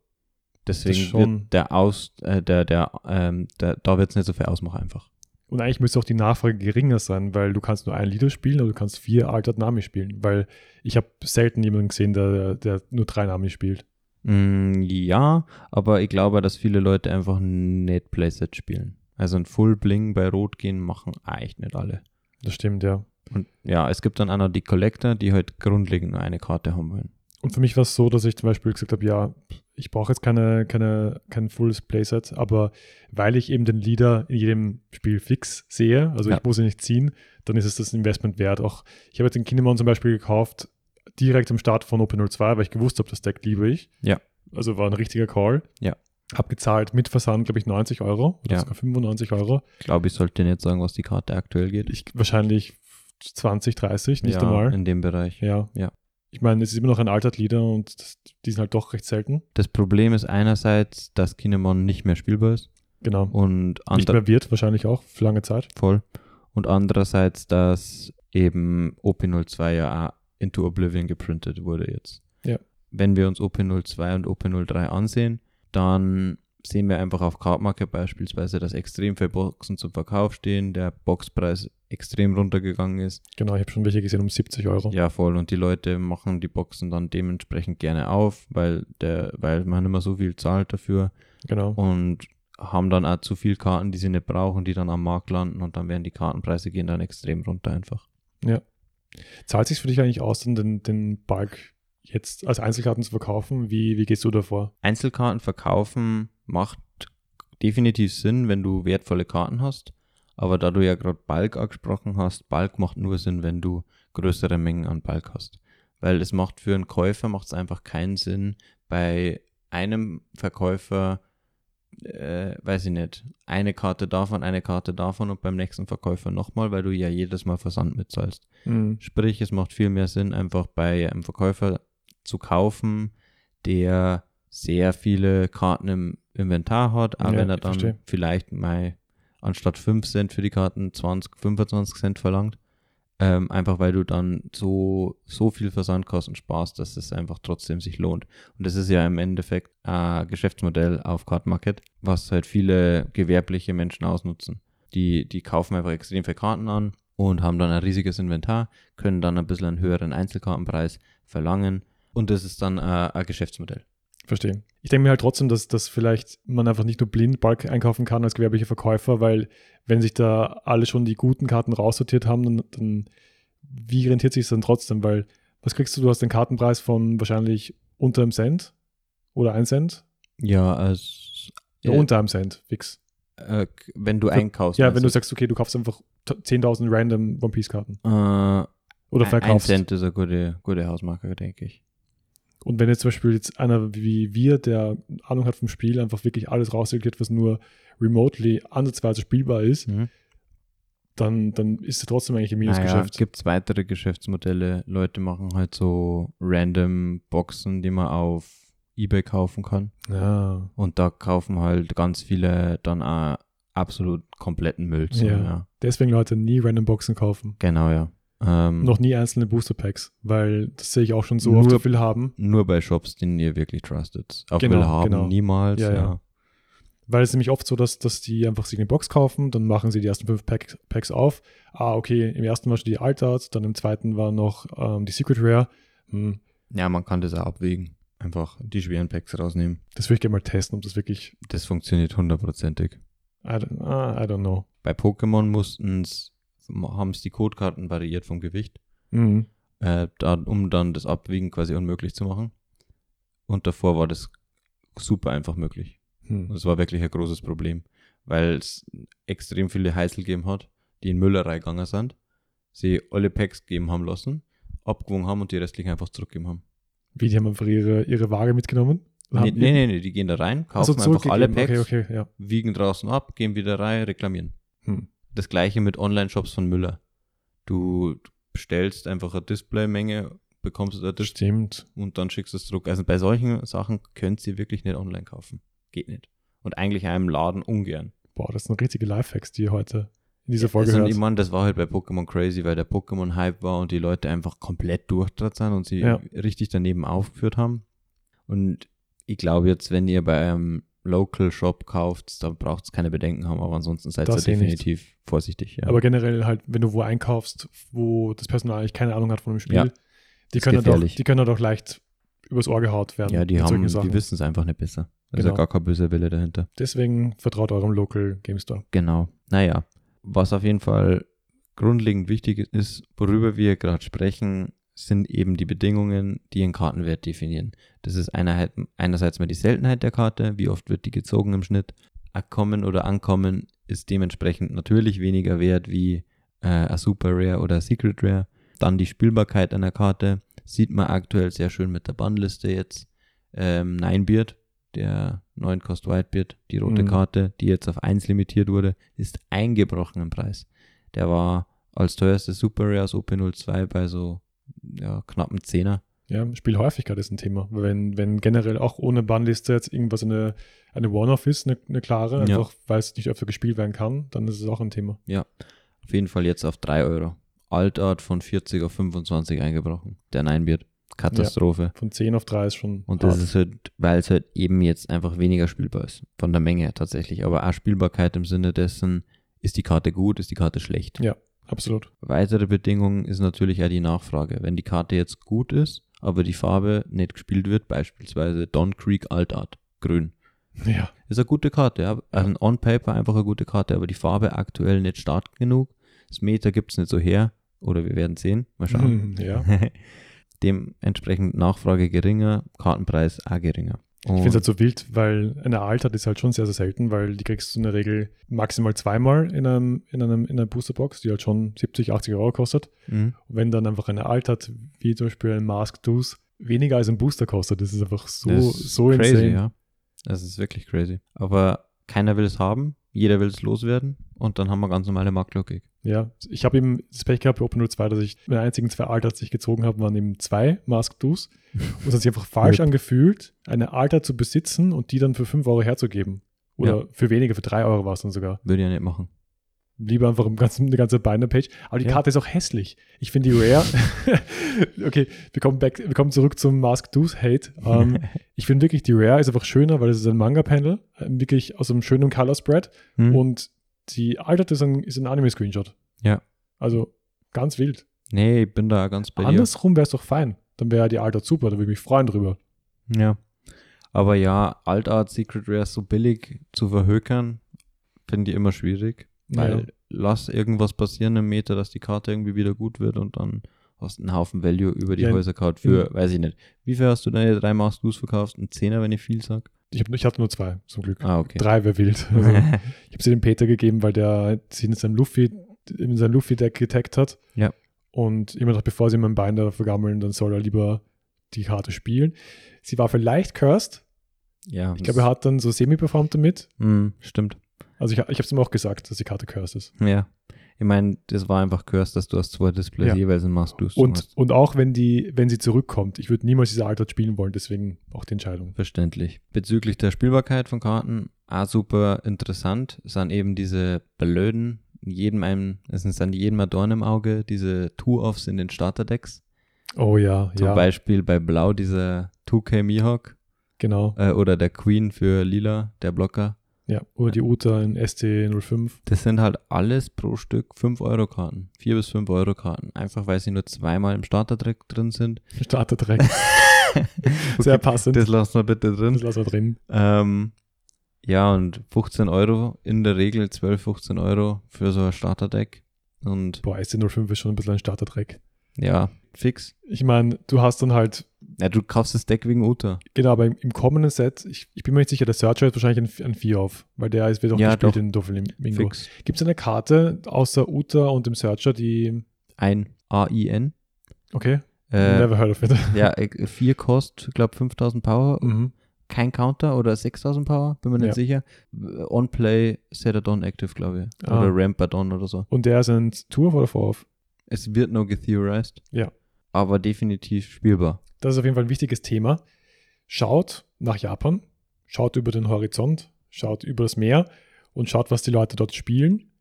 Deswegen schon- wird der Aus, äh, der, der, ähm, der, da wird es nicht so viel ausmachen einfach. Und eigentlich müsste auch die Nachfrage geringer sein, weil du kannst nur ein Lieder spielen, aber du kannst vier Altert Nami spielen, weil ich habe selten jemanden gesehen, der, der nur drei Nami spielt. Mm, ja, aber ich glaube, dass viele Leute einfach nicht Playset spielen. Also ein Full Bling bei Rot gehen machen eigentlich nicht alle. Das stimmt, ja. Und ja, es gibt dann auch noch die Collector, die halt grundlegend nur eine Karte haben wollen. Und für mich war es so, dass ich zum Beispiel gesagt habe, ja, ich brauche jetzt keine, keine, kein fulles Playset, aber weil ich eben den Leader in jedem Spiel fix sehe, also Ja. ich muss ihn nicht ziehen, dann ist es das Investment wert. Auch ich habe jetzt den Kinemon zum Beispiel gekauft, direkt am Start von OP02, weil ich gewusst habe, das Deck liebe ich. Ja. Also war ein richtiger Call. Ja. Hab gezahlt mit Versand, glaube ich, 90 Euro oder Ja. sogar 95 Euro. Ich glaube, ich sollte nicht sagen, was die Karte aktuell geht. Ich wahrscheinlich 20, 30, nicht ja, einmal. in dem Bereich. Ja. Ja. Ich meine, es ist immer noch ein altert Leader und das, die sind halt doch recht selten. Das Problem ist einerseits, dass Kinemon nicht mehr spielbar ist Genau. und Nicht mehr wird, wahrscheinlich auch, für lange Zeit. voll. Und andererseits, dass eben OP02 ja auch into Oblivion geprintet wurde jetzt. Ja. Wenn wir uns OP02 und OP03 ansehen, dann sehen wir einfach auf Cardmarket beispielsweise, dass extrem viele Boxen zum Verkauf stehen, der Boxpreis extrem runtergegangen ist. Genau, ich habe schon welche gesehen um 70 Euro. Ja, voll. Und die Leute machen die Boxen dann dementsprechend gerne auf, weil der, weil man mehr so viel zahlt dafür Genau. und haben dann auch zu viel Karten, die sie nicht brauchen, die dann am Markt landen und dann werden die Kartenpreise gehen dann extrem runter einfach. Zahlt sich für dich eigentlich aus, den, den Bulk jetzt als Einzelkarten zu verkaufen? Wie, wie gehst du davor? Einzelkarten verkaufen macht definitiv Sinn, wenn du wertvolle Karten hast. Aber da du ja gerade Bulk angesprochen hast, Bulk macht nur Sinn, wenn du größere Mengen an Bulk hast. Weil es macht für einen Käufer macht es einfach keinen Sinn, bei einem Verkäufer, äh, weiß ich nicht, eine Karte davon, eine Karte davon und beim nächsten Verkäufer nochmal, weil du ja jedes Mal Versand mitzahlst. Mhm. Sprich, es macht viel mehr Sinn, einfach bei einem Verkäufer zu kaufen, der sehr viele Karten im Inventar hat, auch Ja, wenn er dann verstehe. vielleicht mal anstatt 5 Cent für die Karten 20, 25 Cent verlangt. Ähm, einfach weil du dann so, so viel Versandkosten sparst, dass es einfach trotzdem sich lohnt. Und das ist ja im Endeffekt ein Geschäftsmodell auf Card Market, was halt viele gewerbliche Menschen ausnutzen. Die, die kaufen einfach extrem viele Karten an und haben dann ein riesiges Inventar, können dann ein bisschen einen höheren Einzelkartenpreis verlangen und das ist dann ein Geschäftsmodell. Verstehe. Ich denke mir halt trotzdem, dass, dass vielleicht man einfach nicht nur blind Bulk einkaufen kann als gewerblicher Verkäufer, weil wenn sich da alle schon die guten Karten raussortiert haben, dann, dann wie rentiert sich es dann trotzdem? Weil was kriegst du? Du hast den Kartenpreis von wahrscheinlich unter einem Cent oder ein Cent? Ja, als Ja, äh, unter einem Cent, fix. äh, wenn du Für- einkaufst. Ja, wenn du sagst, okay, du kaufst einfach t- 10.000 random One Piece Karten äh, oder ein, ein verkaufst. Cent ist eine gute, gute Hausmarke, denke ich. Und wenn jetzt zum Beispiel jetzt einer wie wir, der Ahnung hat vom Spiel, einfach wirklich alles rausselektiert, was nur remotely ansatzweise spielbar ist, Mhm. dann, dann ist es trotzdem eigentlich ein Naja, Minusgeschäft. gibt es weitere Geschäftsmodelle. Leute machen halt so random Boxen, die man auf Ebay kaufen kann. ja. Und da kaufen halt ganz viele dann auch absolut kompletten Müll. zu, Ja. ja. Deswegen Leute nie random Boxen kaufen. Genau, ja. Ähm, Noch nie einzelne Booster Packs, weil das sehe ich auch schon so Nur- oft so viel haben. nur bei Shops, die ihr wirklich trustet. Auf Genau, Will haben genau. niemals. Ja, Ja, ja. Weil es ist nämlich oft so, dass, dass die einfach sich eine Box kaufen, dann machen sie die ersten fünf Pack, Packs auf. Ah, okay, im ersten war schon die Altart, dann im zweiten war noch ähm, die Secret Rare. Hm, ja, man kann das auch abwägen. Einfach die schweren Packs rausnehmen. das würde ich gerne mal testen, ob das wirklich. Das funktioniert hundertprozentig. I don't, ah, I don't know. Bei Pokémon mussten's, haben es die Codekarten variiert vom Gewicht, Mhm. äh, da, um dann das Abwiegen quasi unmöglich zu machen. Und davor war das super einfach möglich. Hm. Das war wirklich ein großes Problem, weil es extrem viele Heißel gegeben hat, die in Müllerei gegangen sind, sie alle Packs gegeben haben lassen, abgewogen haben und die restlichen einfach zurückgegeben haben. Wie, die haben einfach ihre, ihre Waage mitgenommen? Nee, nee, nee, nee, die gehen da rein, kaufen einfach alle Packs. Okay, okay, ja. wiegen draußen ab, gehen wieder rein, reklamieren. Hm. Das gleiche mit Online-Shops von Müller. Du bestellst einfach eine Displaymenge, bekommst ein Display Stimmt. und dann schickst du es zurück. Also bei solchen Sachen könnt ihr wirklich nicht online kaufen. Geht nicht. Und eigentlich einem Laden ungern. Boah, das sind richtige Lifehacks, die heute in dieser Folge also, hört. ich meine, das war halt bei Pokémon crazy, weil der Pokémon-Hype war und die Leute einfach komplett durchdreht sind und sie Ja. richtig daneben aufgeführt haben. Und ich glaube jetzt, wenn ihr bei einem Local Shop kauft, da braucht es keine Bedenken haben, aber ansonsten seid ihr eh nicht. definitiv vorsichtig. Ja. Aber generell halt, wenn du wo einkaufst, wo das Personal eigentlich keine Ahnung hat von dem Spiel, Ja, die, können doch, die können doch leicht übers Ohr gehaut werden. ja, die haben, die wissen es einfach nicht besser. Da ist Genau. ja gar kein böser Wille dahinter. Deswegen vertraut eurem Local Game Store. Genau. Naja, was auf jeden Fall grundlegend wichtig ist, worüber wir gerade sprechen, sind eben die Bedingungen, die einen Kartenwert definieren. Das ist einerseits mal die Seltenheit der Karte, wie oft wird die gezogen im Schnitt. Kommen oder Ankommen ist dementsprechend natürlich weniger wert wie äh, ein Super Rare oder ein Secret Rare. Dann die Spielbarkeit einer Karte sieht man aktuell sehr schön mit der Bannliste jetzt. Ähm, Ninebeard, der 9 Cost Whitebeard, die rote Mhm. Karte, die jetzt auf 1 limitiert wurde, ist eingebrochen im Preis. Der war als teuerstes Super Rare aus OP02 bei so ja, knappen Zehner. Ja, Spielhäufigkeit ist ein Thema. Wenn, wenn generell auch ohne Bannliste jetzt irgendwas eine, eine One-Off ist, eine, eine klare, Ja. einfach weil es nicht öfter gespielt werden kann, dann ist es auch ein Thema. Auf jeden Fall jetzt auf 3 Euro. Altart von 40 auf 25 eingebrochen. Der Ninebeard. Katastrophe. Von 10 auf 3 ist schon. Und das hart. ist halt, weil es halt eben jetzt einfach weniger spielbar ist. Von der Menge her tatsächlich. Aber auch Spielbarkeit im Sinne dessen, ist die Karte gut, ist die Karte schlecht. Ja, absolut. Weitere Bedingung ist natürlich auch die Nachfrage. Wenn die Karte jetzt gut ist, aber die Farbe nicht gespielt wird, beispielsweise Don Creek Altart, grün. Ja. Ist eine gute Karte, ja. Also on paper einfach eine gute Karte, aber die Farbe aktuell nicht stark genug. Das Meter gibt es nicht so her. Oder wir werden sehen. Mal schauen. Hm, ja. Dementsprechend Nachfrage geringer, Kartenpreis auch geringer. Ich finde es halt so wild, weil eine Altart ist halt schon sehr, sehr selten, weil die kriegst du in der Regel maximal zweimal in, einem, in, einem, in einer Boosterbox, die halt schon 70, 80 Euro kostet. Mhm. Und wenn dann einfach eine Altart, wie zum Beispiel ein Mask Deuce, weniger als ein Booster kostet, das ist einfach so, Das ist so crazy, insane. ja. Das ist wirklich crazy. Aber keiner will es haben, jeder will es loswerden und dann haben wir ganz normale Marktlogik. Ja, ich habe eben das Pech gehabt bei Open 02, dass ich meine einzigen zwei Altards, die ich gezogen habe, waren eben zwei Mask Do's. Und es hat sich einfach falsch angefühlt, eine Altar zu besitzen und die dann für 5 Euro herzugeben. Oder Ja. für weniger, für 3 Euro war es dann sogar. Würde ich ja nicht machen. Lieber einfach im ganzen, eine ganze Binder-Page. Aber die Ja. Karte ist auch hässlich. Ich finde die Rare. okay, wir kommen, back, wir kommen zurück zum Mask Do's Hate. Ähm, ich finde wirklich, die Rare ist einfach schöner, weil es ist ein Manga-Panel. äh, Wirklich aus einem schönen Color-Spread. Hm? Und die Altart ist ein, ist ein Anime-Screenshot. Ja. Also ganz wild. nee, ich bin da ganz bei dir. Andersrum wäre es doch fein. Dann wäre die Altart super, da würde ich mich freuen drüber. Ja. Aber ja, Altart Secret Rares so billig zu verhökern, finde ich immer schwierig. Weil Ja. lass irgendwas passieren im Meter, dass die Karte irgendwie wieder gut wird und dann hast du einen Haufen Value über die Ja, Häuserkarte für, weiß ich nicht. Wie viel hast du deine drei Mask Loose verkauft? Ein Zehner, wenn ich viel sag? Ich, hab, ich hatte nur zwei, zum Glück. Ah, okay. Drei wäre wild. Also, ich habe sie dem Peter gegeben, weil der sie in seinem Luffy, in seinem Luffy-Deck getaggt hat. Ja. Und immer noch, bevor sie mein Bein da vergammeln, dann soll er lieber die Karte spielen. Sie war vielleicht cursed. ja. Ich glaube, er hat dann so semi-performt damit. Hm, stimmt. Also ich, ich habe es ihm auch gesagt, dass die Karte cursed ist. Ja. Ich meine, das war einfach cursed, dass du aus zwei Displays Ja. jeweils einen Mask Loose Und, hast. und auch wenn die, wenn sie zurückkommt, ich würde niemals diese Altart spielen wollen, deswegen auch die Entscheidung. Verständlich. Bezüglich der Spielbarkeit von Karten, auch super interessant, sind eben diese blöden, jedem einem, es sind dann jedem ein Dorn im Auge, diese Two-Offs in den Starterdecks. Oh ja, Zum ja, Beispiel bei Blau dieser 2K Mihawk genau. äh, oder der Queen für Lila, der Blocker. Ja, oder die Uta in ST05. Das sind halt alles pro Stück 5-Euro-Karten. 4 bis 5 Euro-Karten. Einfach weil sie nur zweimal im Starterdeck drin sind. Starterdreck. Sehr passend. Das lassen wir bitte drin. Das lassen wir drin. Ähm, ja, und 15 Euro, in der Regel 12, 15 Euro für so ein Starterdeck. Und Boah, ST05 ist schon ein bisschen ein Starterdreck. ja, fix. Ich meine, du hast dann halt, Ja, du kaufst das Deck wegen Uta. genau, aber im, im kommenden Set, ich, ich bin mir nicht sicher, der Searcher hat wahrscheinlich ein, ein 4 auf, weil der ist, wird auch Ja, gespielt doch. in Doffelmingo. Fix. Gibt es eine Karte außer Uta und dem Searcher, die, Ein AIN. okay, Äh, never heard of it. ja, 4 Cost, glaube 5000 Power. mhm. Kein Counter oder 6000 Power, bin mir nicht Ja. sicher. On-Play, Setadon Active, glaube ich. Ah. Oder Rampadon oder so. Und der ist ein Tour oder Four auf? Es wird noch getheorized. Ja. Aber definitiv spielbar. Das ist auf jeden Fall ein wichtiges Thema. Schaut nach Japan, schaut über den Horizont, schaut über das Meer und schaut, was die Leute dort spielen.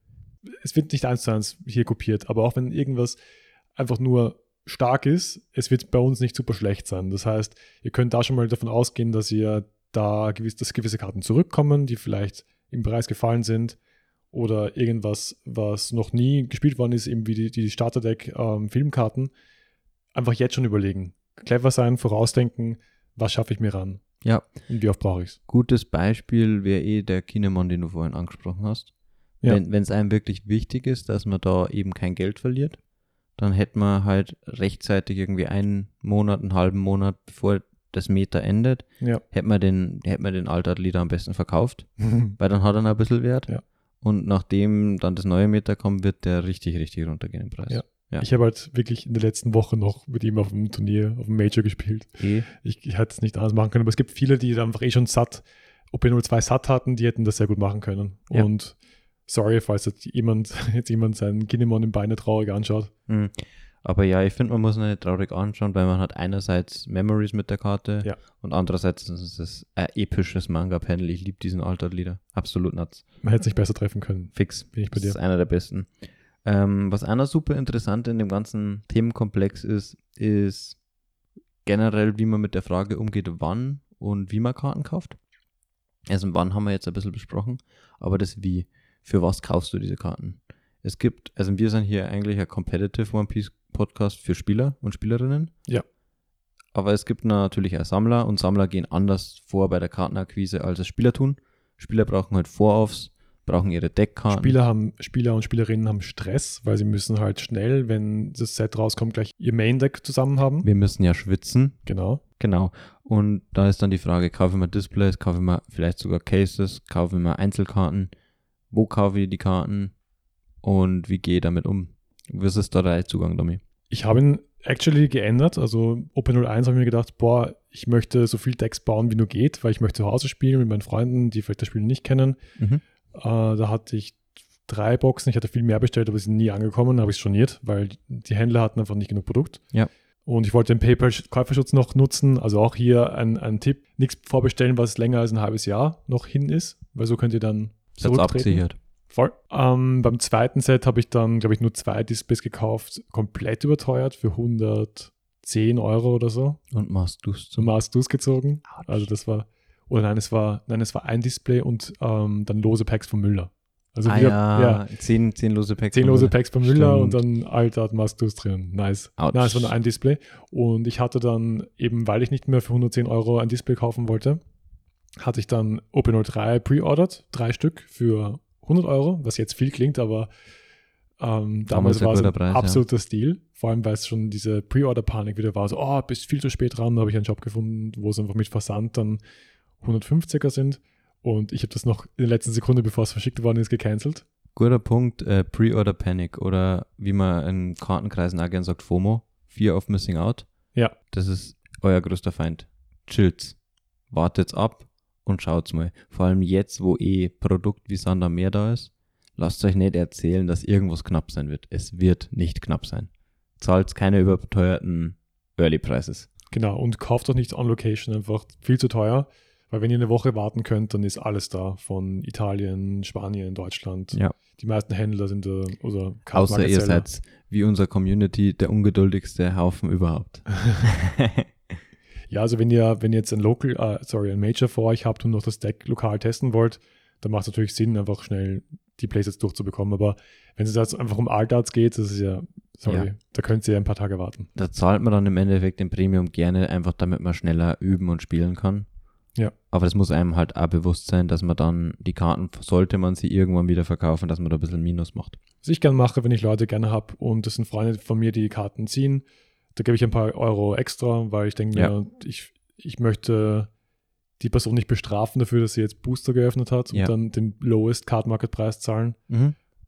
Es wird nicht eins zu eins hier kopiert, aber auch wenn irgendwas einfach nur stark ist, es wird bei uns nicht super schlecht sein. Das heißt, ihr könnt da schon mal davon ausgehen, dass ihr da gewiss, dass gewisse Karten zurückkommen, die vielleicht im Preis gefallen sind oder irgendwas, was noch nie gespielt worden ist, eben wie die, die Starterdeck ähm, einfach jetzt schon überlegen. Clever sein, vorausdenken, was schaffe ich mir ran Ja. und wie oft brauche ich es. Gutes Beispiel wäre eh der Kinemon, den du vorhin angesprochen hast. Ja. Wenn es einem wirklich wichtig ist, dass man da eben kein Geld verliert, dann hätte man halt rechtzeitig irgendwie einen Monat, einen halben Monat, bevor das Meter endet, Ja. hätte man den, hätte man den Altart-Leader am besten verkauft, weil dann hat er noch ein bisschen Wert. Ja. Und nachdem dann das neue Meter kommt, wird der richtig, richtig runtergehen im Preis. Ja. Ja. Ich habe halt wirklich in der letzten Woche noch mit ihm auf dem Turnier, auf dem Major gespielt. Eh. Ich, ich hätte es nicht anders machen können, aber es gibt viele, die einfach eh schon satt, OP02 satt hatten, die hätten das sehr gut machen können. Ja. Und sorry, falls jetzt jemand, jetzt jemand seinen Kinemon im Beine traurig anschaut. Mhm. Aber ja, ich finde, man muss ihn nicht traurig anschauen, weil man hat einerseits Memories mit der Karte Ja. und andererseits ist es ein episches Manga-Panel. Ich liebe diesen Altart-Lieder. Absolut nuts. Man hätte es nicht besser treffen können. Fix. Bin ich bei Das dir. ist einer der besten. Ähm, was einer super interessant in dem ganzen Themenkomplex ist, ist generell, wie man mit der Frage umgeht, wann und wie man Karten kauft. Also wann haben wir jetzt ein bisschen besprochen, aber das wie. Für was kaufst du diese Karten? Es gibt, also wir sind hier eigentlich ein Competitive One Piece Podcast für Spieler und Spielerinnen. Ja. Aber es gibt natürlich auch Sammler und Sammler gehen anders vor bei der Kartenakquise, als es Spieler tun. Spieler brauchen halt Voraufs, brauchen ihre Deckkarten. Spieler haben, Spieler und Spielerinnen haben Stress, weil sie müssen halt schnell, wenn das Set rauskommt, gleich ihr Main-Deck zusammen haben. Wir müssen ja schwitzen. Genau. Genau. Und da ist dann die Frage, kaufe ich mir Displays, kaufe ich mir vielleicht sogar Cases, kaufe ich mir Einzelkarten, wo kaufe ich die Karten und wie gehe ich damit um? Was ist da der Zugang, Domi? Ich habe ihn actually geändert. Also OP01 habe ich mir gedacht, boah, ich möchte so viel Decks bauen, wie nur geht, weil ich möchte zu Hause spielen mit meinen Freunden, die vielleicht das Spiel nicht kennen. Mhm. Äh, da hatte ich drei Boxen. Ich hatte viel mehr bestellt, aber sie sind nie angekommen. Habe ich storniert, weil die Händler hatten einfach nicht genug Produkt. Ja. Und ich wollte den PayPal-Käuferschutz noch nutzen. Also auch hier ein, ein Tipp: nichts vorbestellen, was länger als ein halbes Jahr noch hin ist, weil so könnt ihr dann zurücktreten. abgesichert. Voll. Ähm, beim zweiten Set habe ich dann, glaube ich, nur zwei Displays gekauft, komplett überteuert für 110 Euro oder so. Und machst du es Zum Mars Dus gezogen. Autsch. Also das war, oder nein, es war, nein, es war ein Display und ähm, dann lose Packs von Müller. Also ah, wir, ja, ja, Zehn, zehn lose Packs. zehn lose Packs von Müller und Stimmt. dann Alter Mars Dus drin. Nice. Autsch. Nein, es war nur ein Display. Und ich hatte dann eben, weil ich nicht mehr für 110 Euro ein Display kaufen wollte, hatte ich dann OP03 pre-ordered, drei Stück für 100 Euro, was jetzt viel klingt, aber ähm, damals Damals war es ein Preis, ja. absoluter Stil. Vor allem, weil es schon diese Pre-Order-Panik wieder war. So, oh, bist viel zu spät dran. Da habe ich einen Job gefunden, wo es einfach mit Versand dann 150er sind. Und ich habe das noch in der letzten Sekunde, bevor es verschickt worden ist, gecancelt. Guter Punkt, äh, Pre-Order Panic oder wie man in Kartenkreisen auch gern sagt, FOMO, Fear of Missing Out. Ja. Das ist euer größter Feind. Chillt's. Wartet's ab und schaut's mal. Vor allem jetzt, wo eh Produkt wie Sand am Meer da ist, lasst euch nicht erzählen, dass irgendwas knapp sein wird. Es wird nicht knapp sein. Zahlt keine überteuerten Early Prices. Genau. Und kauft doch nichts on Location, einfach viel zu teuer. Weil wenn ihr eine Woche warten könnt, dann ist alles da. Von Italien, Spanien, Deutschland. Ja. Die meisten Händler sind da, oder Außer ihr seid wie unser Community der ungeduldigste Haufen überhaupt. Ja, also wenn ihr, wenn ihr jetzt ein Local, äh, sorry, ein Major vor euch habt und noch das Deck lokal testen wollt, dann macht es natürlich Sinn, einfach schnell die Playsets durchzubekommen. Aber wenn es jetzt einfach um Altarts geht, das ist ja, sorry, Ja. da könnt ihr ein paar Tage warten. da zahlt man dann im Endeffekt den Premium gerne, einfach damit man schneller üben und spielen kann. Ja. Aber das muss einem halt auch bewusst sein, dass man dann die Karten, sollte man sie irgendwann wieder verkaufen, dass man da ein bisschen Minus macht. Was ich gerne mache, wenn ich Leute gerne habe und das sind Freunde von mir, die die Karten ziehen, da gebe ich ein paar Euro extra, weil ich denke Ja. mir, ich, ich möchte die Person nicht bestrafen dafür, dass sie jetzt Booster geöffnet hat und Ja. dann den lowest Card Market Preis zahlen.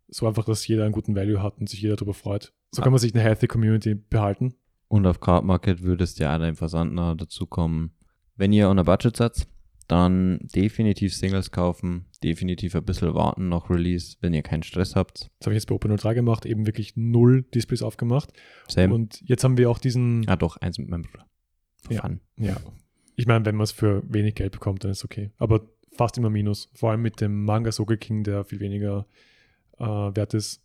So einfach, dass jeder einen guten Value hat und sich jeder darüber freut. So kann man sich eine healthy Community behalten. Und auf Card Market würdest ja auch dein Versand noch dazu kommen. Wenn ihr on a Budget seid, dann definitiv Singles kaufen, definitiv ein bisschen warten nach Release, wenn ihr keinen Stress habt. Das habe ich jetzt bei Open03 gemacht, eben wirklich null Displays aufgemacht. Same. Und jetzt haben wir auch diesen, ah doch, eins mit meinem Bruder. Ja. Fun. ja, ich meine, wenn man es für wenig Geld bekommt, dann ist okay. Aber fast immer Minus. Vor allem mit dem Manga Soge King, der viel weniger äh, wert ist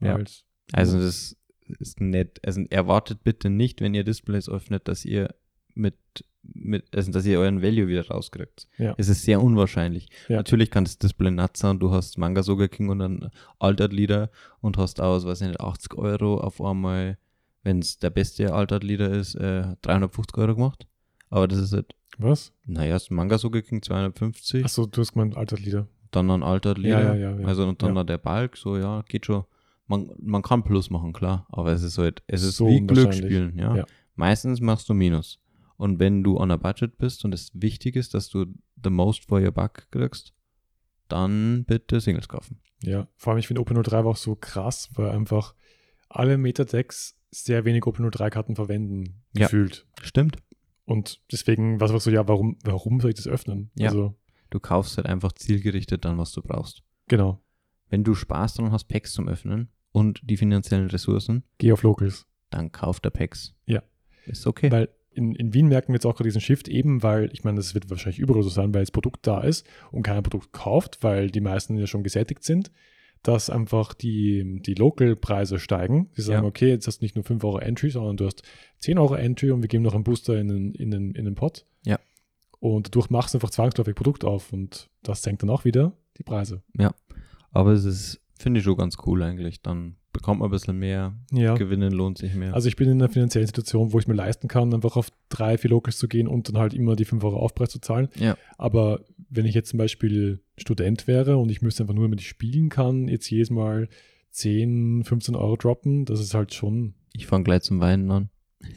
Ja. als Also das ist nett. Also erwartet bitte nicht, wenn ihr Displays öffnet, dass ihr mit, mit also dass ihr euren Value wieder rauskriegt. Ja. Es ist sehr unwahrscheinlich. Ja. Natürlich kann das Display nuts sein, du hast Manga Soga King und dann Altered Leader und hast aus, weiß ich nicht, 80 Euro auf einmal, wenn es der beste Altered Leader ist, äh, 350 Euro gemacht. Aber das ist halt, Was? naja, ist Manga Soga King 250, Achso, du hast gemeint Altered Lieder. dann ein Altered Ja, Leader. ja, ja, ja. Also und dann Ja. der Balk, so ja, geht schon. Man, man kann Plus machen, klar, aber es ist halt, es ist So wie. Glücksspielen, ja? Ja. Meistens machst du Minus. Und wenn du on a budget bist und es wichtig ist, dass du the most for your buck kriegst, dann bitte Singles kaufen. Ja, vor allem ich finde Open03 war auch so krass, weil einfach alle Metadecks sehr wenig Open03-Karten verwenden, Ja. gefühlt. Stimmt. Und deswegen war es auch so, ja, warum, warum soll ich das öffnen? Ja. Also, Du kaufst halt einfach zielgerichtet dann, was du brauchst. genau. Wenn du Spaß daran hast, Packs zum Öffnen und die finanziellen Ressourcen, Geh auf Locals. dann kauf der Packs. Ja. Ist okay. Weil in, in Wien merken wir jetzt auch gerade diesen Shift eben, weil ich meine, das wird wahrscheinlich überall so sein, weil das Produkt da ist und keiner Produkt kauft, weil die meisten ja schon gesättigt sind, dass einfach die, die Local-Preise steigen. Sie sagen, Ja. okay, jetzt hast du nicht nur 5 Euro Entry, sondern du hast 10 Euro Entry und wir geben noch einen Booster in den, in den, in den Pot. Ja. Und dadurch machst du einfach zwangsläufig Produkt auf und das senkt dann auch wieder die Preise. Aber es ist, finde ich schon ganz cool eigentlich. Dann bekommt man ein bisschen mehr. Ja. Gewinnen lohnt sich mehr. Also ich bin in einer finanziellen Situation, wo ich mir leisten kann, einfach auf drei, vier Locals zu gehen und dann halt immer die 5 Euro Aufpreis zu zahlen. Ja. Aber wenn ich jetzt zum Beispiel Student wäre und ich müsste einfach nur, damit ich spielen kann, jetzt jedes Mal 10, 15 Euro droppen, das ist halt schon. ich fange gleich zum Weinen an.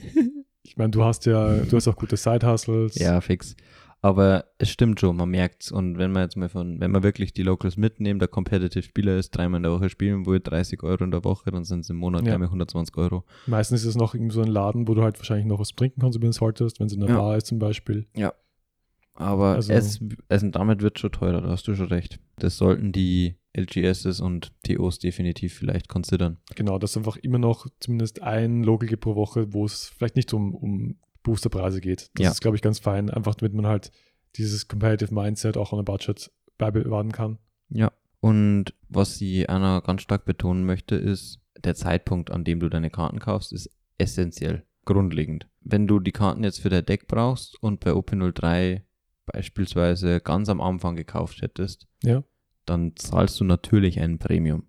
Ich meine, du hast ja, du hast auch gute Side-Hustles. Ja, fix. Aber es stimmt schon, man merkt's. Und wenn man jetzt mal von, wenn man wirklich die Locals mitnimmt, der Competitive Spieler ist, dreimal in der Woche spielen will, 30 Euro in der Woche, dann sind es im Monat Ja. gleich mal 120 Euro. Meistens ist es noch irgendwie so ein Laden, wo du halt wahrscheinlich noch was trinken konsumieren solltest, wenn es in der Ja. Bar ist zum Beispiel. Aber Also- es, es, damit wird schon teurer, da hast du schon recht. Das sollten die LGSs und TOs definitiv vielleicht considern. Genau, dass es einfach immer noch zumindest ein Local gibt pro Woche, wo es vielleicht nicht um, um Boosterpreise geht. Das Ja. ist, glaube ich, ganz fein, einfach damit man halt dieses Competitive Mindset auch on a Budget beibewahren kann. Ja. Und was ich auch noch ganz stark betonen möchte, ist, der Zeitpunkt, an dem du deine Karten kaufst, ist essentiell, grundlegend. Wenn du die Karten jetzt für dein Deck brauchst und bei OP03 beispielsweise ganz am Anfang gekauft hättest, Ja. dann zahlst du natürlich einen Premium.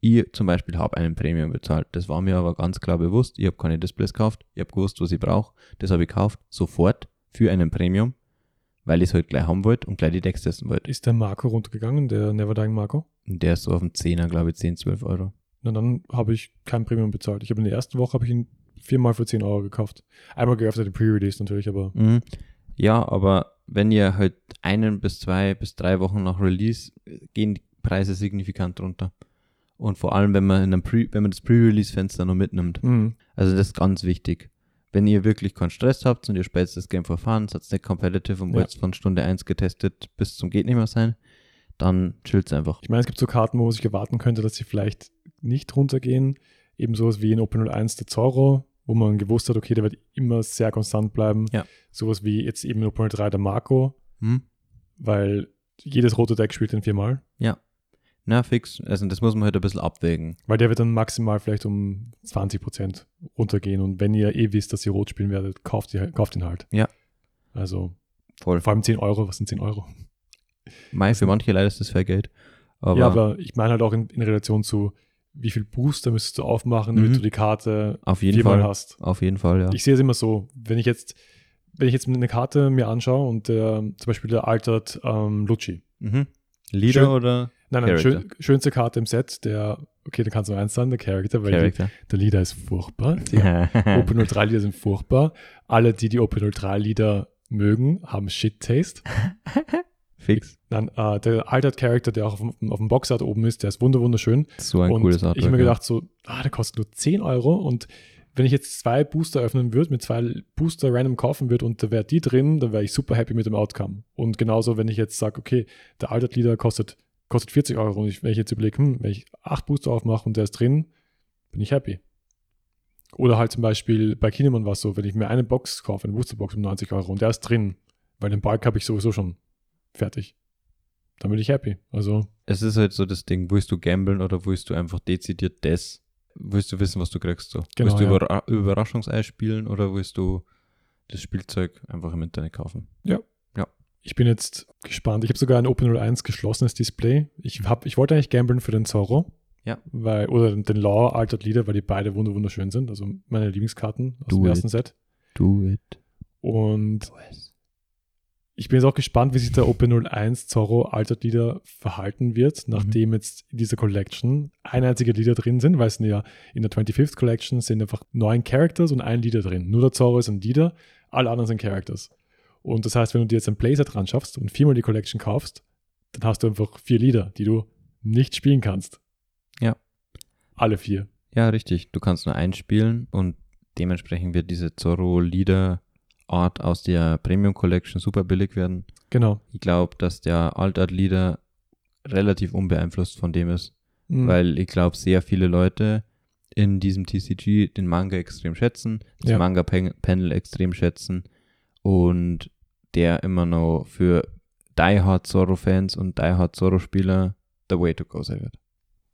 Ich zum Beispiel habe einen Premium bezahlt. Das war mir aber ganz klar bewusst. Ich habe keine Displays gekauft. Ich habe gewusst, was ich brauche. Das habe ich gekauft, sofort für einen Premium, weil ich es halt gleich haben wollte und gleich die Decks testen wollte. Ist der Marco runtergegangen, der Never Dying Marco? Der ist so auf dem 10er, glaube ich, 10, 12 Euro. Na, dann habe ich kein Premium bezahlt. Ich habe in der ersten Woche habe ich ihn viermal für 10 Euro gekauft. Einmal geöffnet den Pre-Release natürlich, aber Mhm. Ja, aber wenn ihr halt einen bis zwei bis drei Wochen nach Release gehen die Preise signifikant runter. Und vor allem, wenn man, in einem Pre wenn man das Pre-Release-Fenster noch mitnimmt. mhm. Also das ist ganz wichtig. Wenn ihr wirklich keinen Stress habt und ihr spielt das Game for Fun, seid nicht competitive und Ja. wollt von Stunde 1 getestet bis zum geht nicht mehr sein, dann chillt's einfach. ich meine, es gibt so Karten, wo man sich erwarten könnte, dass sie vielleicht nicht runtergehen. Eben sowas wie in Open 01 der Zorro, wo man gewusst hat, okay, der wird immer sehr konstant bleiben. Ja. Sowas wie jetzt eben in Open 03 der Marco, Hm? weil jedes rote Deck spielt den viermal. Na, fix. Also das muss man halt ein bisschen abwägen. Weil der wird dann maximal vielleicht um 20% runtergehen. Und wenn ihr eh wisst, dass ihr rot spielen werdet, kauft, ihr, kauft ihn halt. Ja. Also Voll. vor allem 10 Euro, was sind 10 Euro? Mei, für manche leider ist das fair Geld. Aber, ja, aber ich meine halt auch in, in Relation zu, wie viel Booster müsstest du aufmachen, damit Mhm. du die Karte auf jeden Fall. hast. Auf jeden Fall, ja. Ich sehe es immer so, wenn ich jetzt, wenn ich jetzt eine Karte mir anschaue und der, zum Beispiel der altert ähm, Lucci. Mhm. Leader Schön- oder Nein, nein, schön, schönste Karte im Set, der, okay, da kann es nur eins sein, der Character, weil die, Character? der Leader ist furchtbar. Die Open 03 Lieder sind furchtbar. Alle, die die Open 03 Lieder mögen, haben Shit Taste. Fix. Dann äh, der altert Character, der auch auf, dem- auf dem Boxart oben ist, der ist wunder wunderschön. So ein und cooles ich habe mir gedacht so, ah, der kostet nur 10 Euro und wenn ich jetzt zwei Booster öffnen würde, mit zwei Booster random kaufen würde und da wäre die drin, dann wäre ich super happy mit dem Outcome. Und genauso, wenn ich jetzt sage, okay, der altert Lieder kostet, kostet 40 Euro und ich, wenn ich jetzt überlege, hm, wenn ich acht Booster aufmache und der ist drin, bin ich happy. Oder halt zum Beispiel bei Kinemon war es so, wenn ich mir eine Box kaufe, eine Boosterbox um 90 Euro und der ist drin, weil den Balk habe ich sowieso schon fertig. Dann bin ich happy. Also, Es ist halt so das Ding, willst du gamblen oder willst du einfach dezidiert das, willst du wissen, was du kriegst so? Genau, willst du ja. Überra Überraschungsei spielen oder willst du das Spielzeug einfach im Internet kaufen? Ich bin jetzt gespannt. Ich habe sogar ein OpenRL1 geschlossenes Display. Ich, hab, ich wollte eigentlich gamblen für den Zorro. Ja. Weil, oder den Law Altered Leader, weil die beide wunder wunderschön sind. Also meine Lieblingskarten aus Do dem it. ersten Set. Do it. Und ich bin jetzt auch gespannt, wie sich der OP01 Zorro Altered Leader verhalten wird, Mhm. nachdem jetzt in dieser Collection ein einziger Leader drin sind, weil es sind ja in der 25th Collection sind einfach neun Characters und ein Leader drin. Nur der Zorro ist ein Leader, alle anderen sind Characters. Und das heißt, wenn du dir jetzt ein Playset ran schaffst und viermal die Collection kaufst, dann hast du einfach vier Leader, die du nicht spielen kannst. Ja. Alle vier. Ja, richtig. Du kannst nur einspielen und dementsprechend wird diese Zorro Leader Art aus der Premium Collection super billig werden. Genau. Ich glaube, dass der Alt Art Leader relativ unbeeinflusst von dem ist, Mhm. weil ich glaube, sehr viele Leute in diesem TCG den Manga extrem schätzen, das Ja. Manga-Panel extrem schätzen und der immer noch für Die Hard Zorro-Fans und Die Hard Zorro-Spieler the way to go sein wird.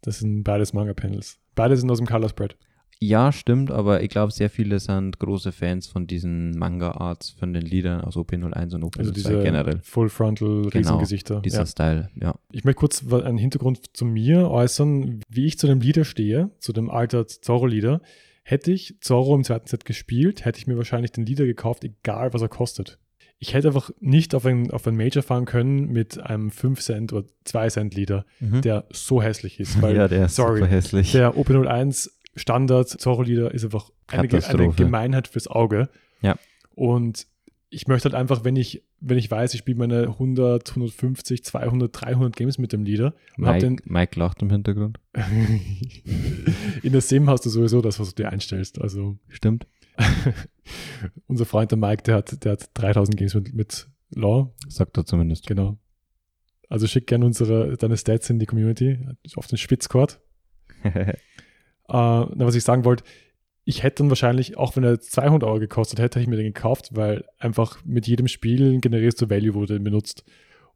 das sind beides Manga-Panels. Beide sind aus dem Color Spread. Ja, stimmt, aber ich glaube, sehr viele sind große Fans von diesen Manga-Arts, von den Liedern aus OP01 und OP02 Also diese generell. Full Frontal Riesengesichter. Dieser Ja. Style, ja. Ich möchte kurz einen Hintergrund zu mir äußern, wie ich zu dem Lieder stehe, zu dem Altert Zorro-Lieder. Hätte ich Zorro im zweiten Set gespielt, hätte ich mir wahrscheinlich den Lieder gekauft, egal was er kostet. Ich hätte einfach nicht auf ein, auf ein Major fahren können mit einem 5 Cent oder 2 Cent Lieder, Mhm. der so hässlich ist. Weil ja, der ist sorry, super hässlich. der OP01 Standard Zorro-Lieder ist einfach eine, eine. Gemeinheit fürs Auge. Ja. Und ich möchte halt einfach, wenn ich, wenn ich weiß, ich spiele meine 100, 150, 200, 300 Games mit dem habe Mike, den Mike lacht im Hintergrund. in der Sim hast du sowieso das, was du dir einstellst. Also Stimmt. unser Freund der Mike, der hat, der hat 3000 Games mit, mit Law, Sagt er zumindest. genau. Also schick gerne unsere, deine Stats in die Community, auf den Spitzcord. Äh, na, was ich sagen wollte, ich hätte dann wahrscheinlich, auch wenn er jetzt 200 Euro gekostet hätte, hätte ich mir den gekauft, weil einfach mit jedem Spiel generierst du Value, wo du den benutzt.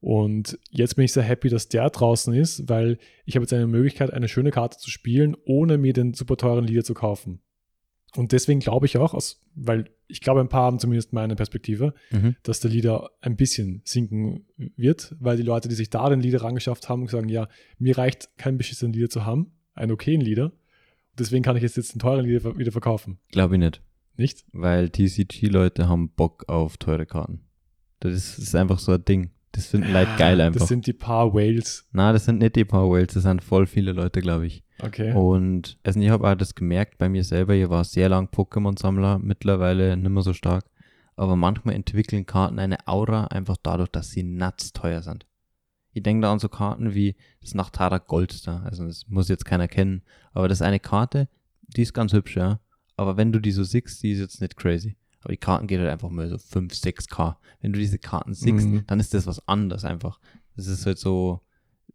Und jetzt bin ich sehr happy, dass der draußen ist, weil ich habe jetzt eine Möglichkeit, eine schöne Karte zu spielen, ohne mir den super teuren Leader zu kaufen. Und deswegen glaube ich auch, aus, weil ich glaube, ein paar haben zumindest meine Perspektive, mhm. dass der Leader ein bisschen sinken wird, weil die Leute, die sich da den Leader rangeschafft haben, sagen, ja, mir reicht kein beschissenen Leader zu haben, einen okayen Leader. Deswegen kann ich jetzt, jetzt einen teuren wieder verkaufen. Glaube ich nicht. Nicht? Weil TCG-Leute haben Bock auf teure Karten. Das ist, ist einfach so ein Ding. Das finden Leute geil einfach. Das sind die paar Whales. Na, das sind nicht die Power Whales, das sind voll viele Leute, glaube ich. Okay. Und also ich habe auch das gemerkt bei mir selber, ich war sehr lang Pokémon-Sammler, mittlerweile nicht mehr so stark. Aber manchmal entwickeln Karten eine Aura einfach dadurch, dass sie nuts teuer sind. Ich denke da an so Karten wie das Nachtara Gold da. Also das muss jetzt keiner kennen. Aber das ist eine Karte, die ist ganz hübsch, ja. Aber wenn du die so siehst, die ist jetzt nicht crazy. Aber die Karten geht halt einfach mal so 5, 6k. Wenn du diese Karten siehst, Mhm. dann ist das was anderes einfach. Das ist halt so,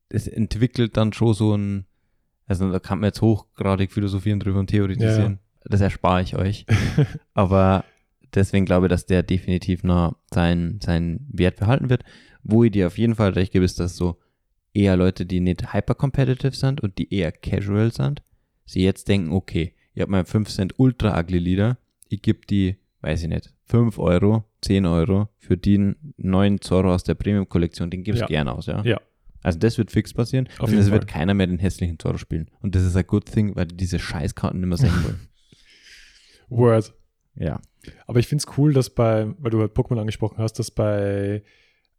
es entwickelt dann schon so ein, also da kann man jetzt hochgradig philosophieren drüber und theoretisieren. Das erspare ich euch. Aber deswegen glaube ich, dass der definitiv noch seinen, seinen Wert behalten wird. Wo ich dir auf jeden Fall recht gebe, ist, dass so eher Leute, die nicht hyper-competitive sind und die eher casual sind, sie jetzt denken, okay, ich habe mein 5 Cent ultra ugly Lieder, ich gebe die, weiß ich nicht, 5 Euro, 10 Euro für den neuen Zorro aus der Premium-Kollektion, den gibst du Ja. gerne aus, ja? Ja. Also das wird fix passieren Auf und es wird keiner mehr den hässlichen Zorro spielen. Und das ist ein good thing, weil die diese Scheißkarten nicht mehr sehen wollen. Word. Ja. Aber ich finde es cool, dass bei, weil du halt Pokémon angesprochen hast, dass bei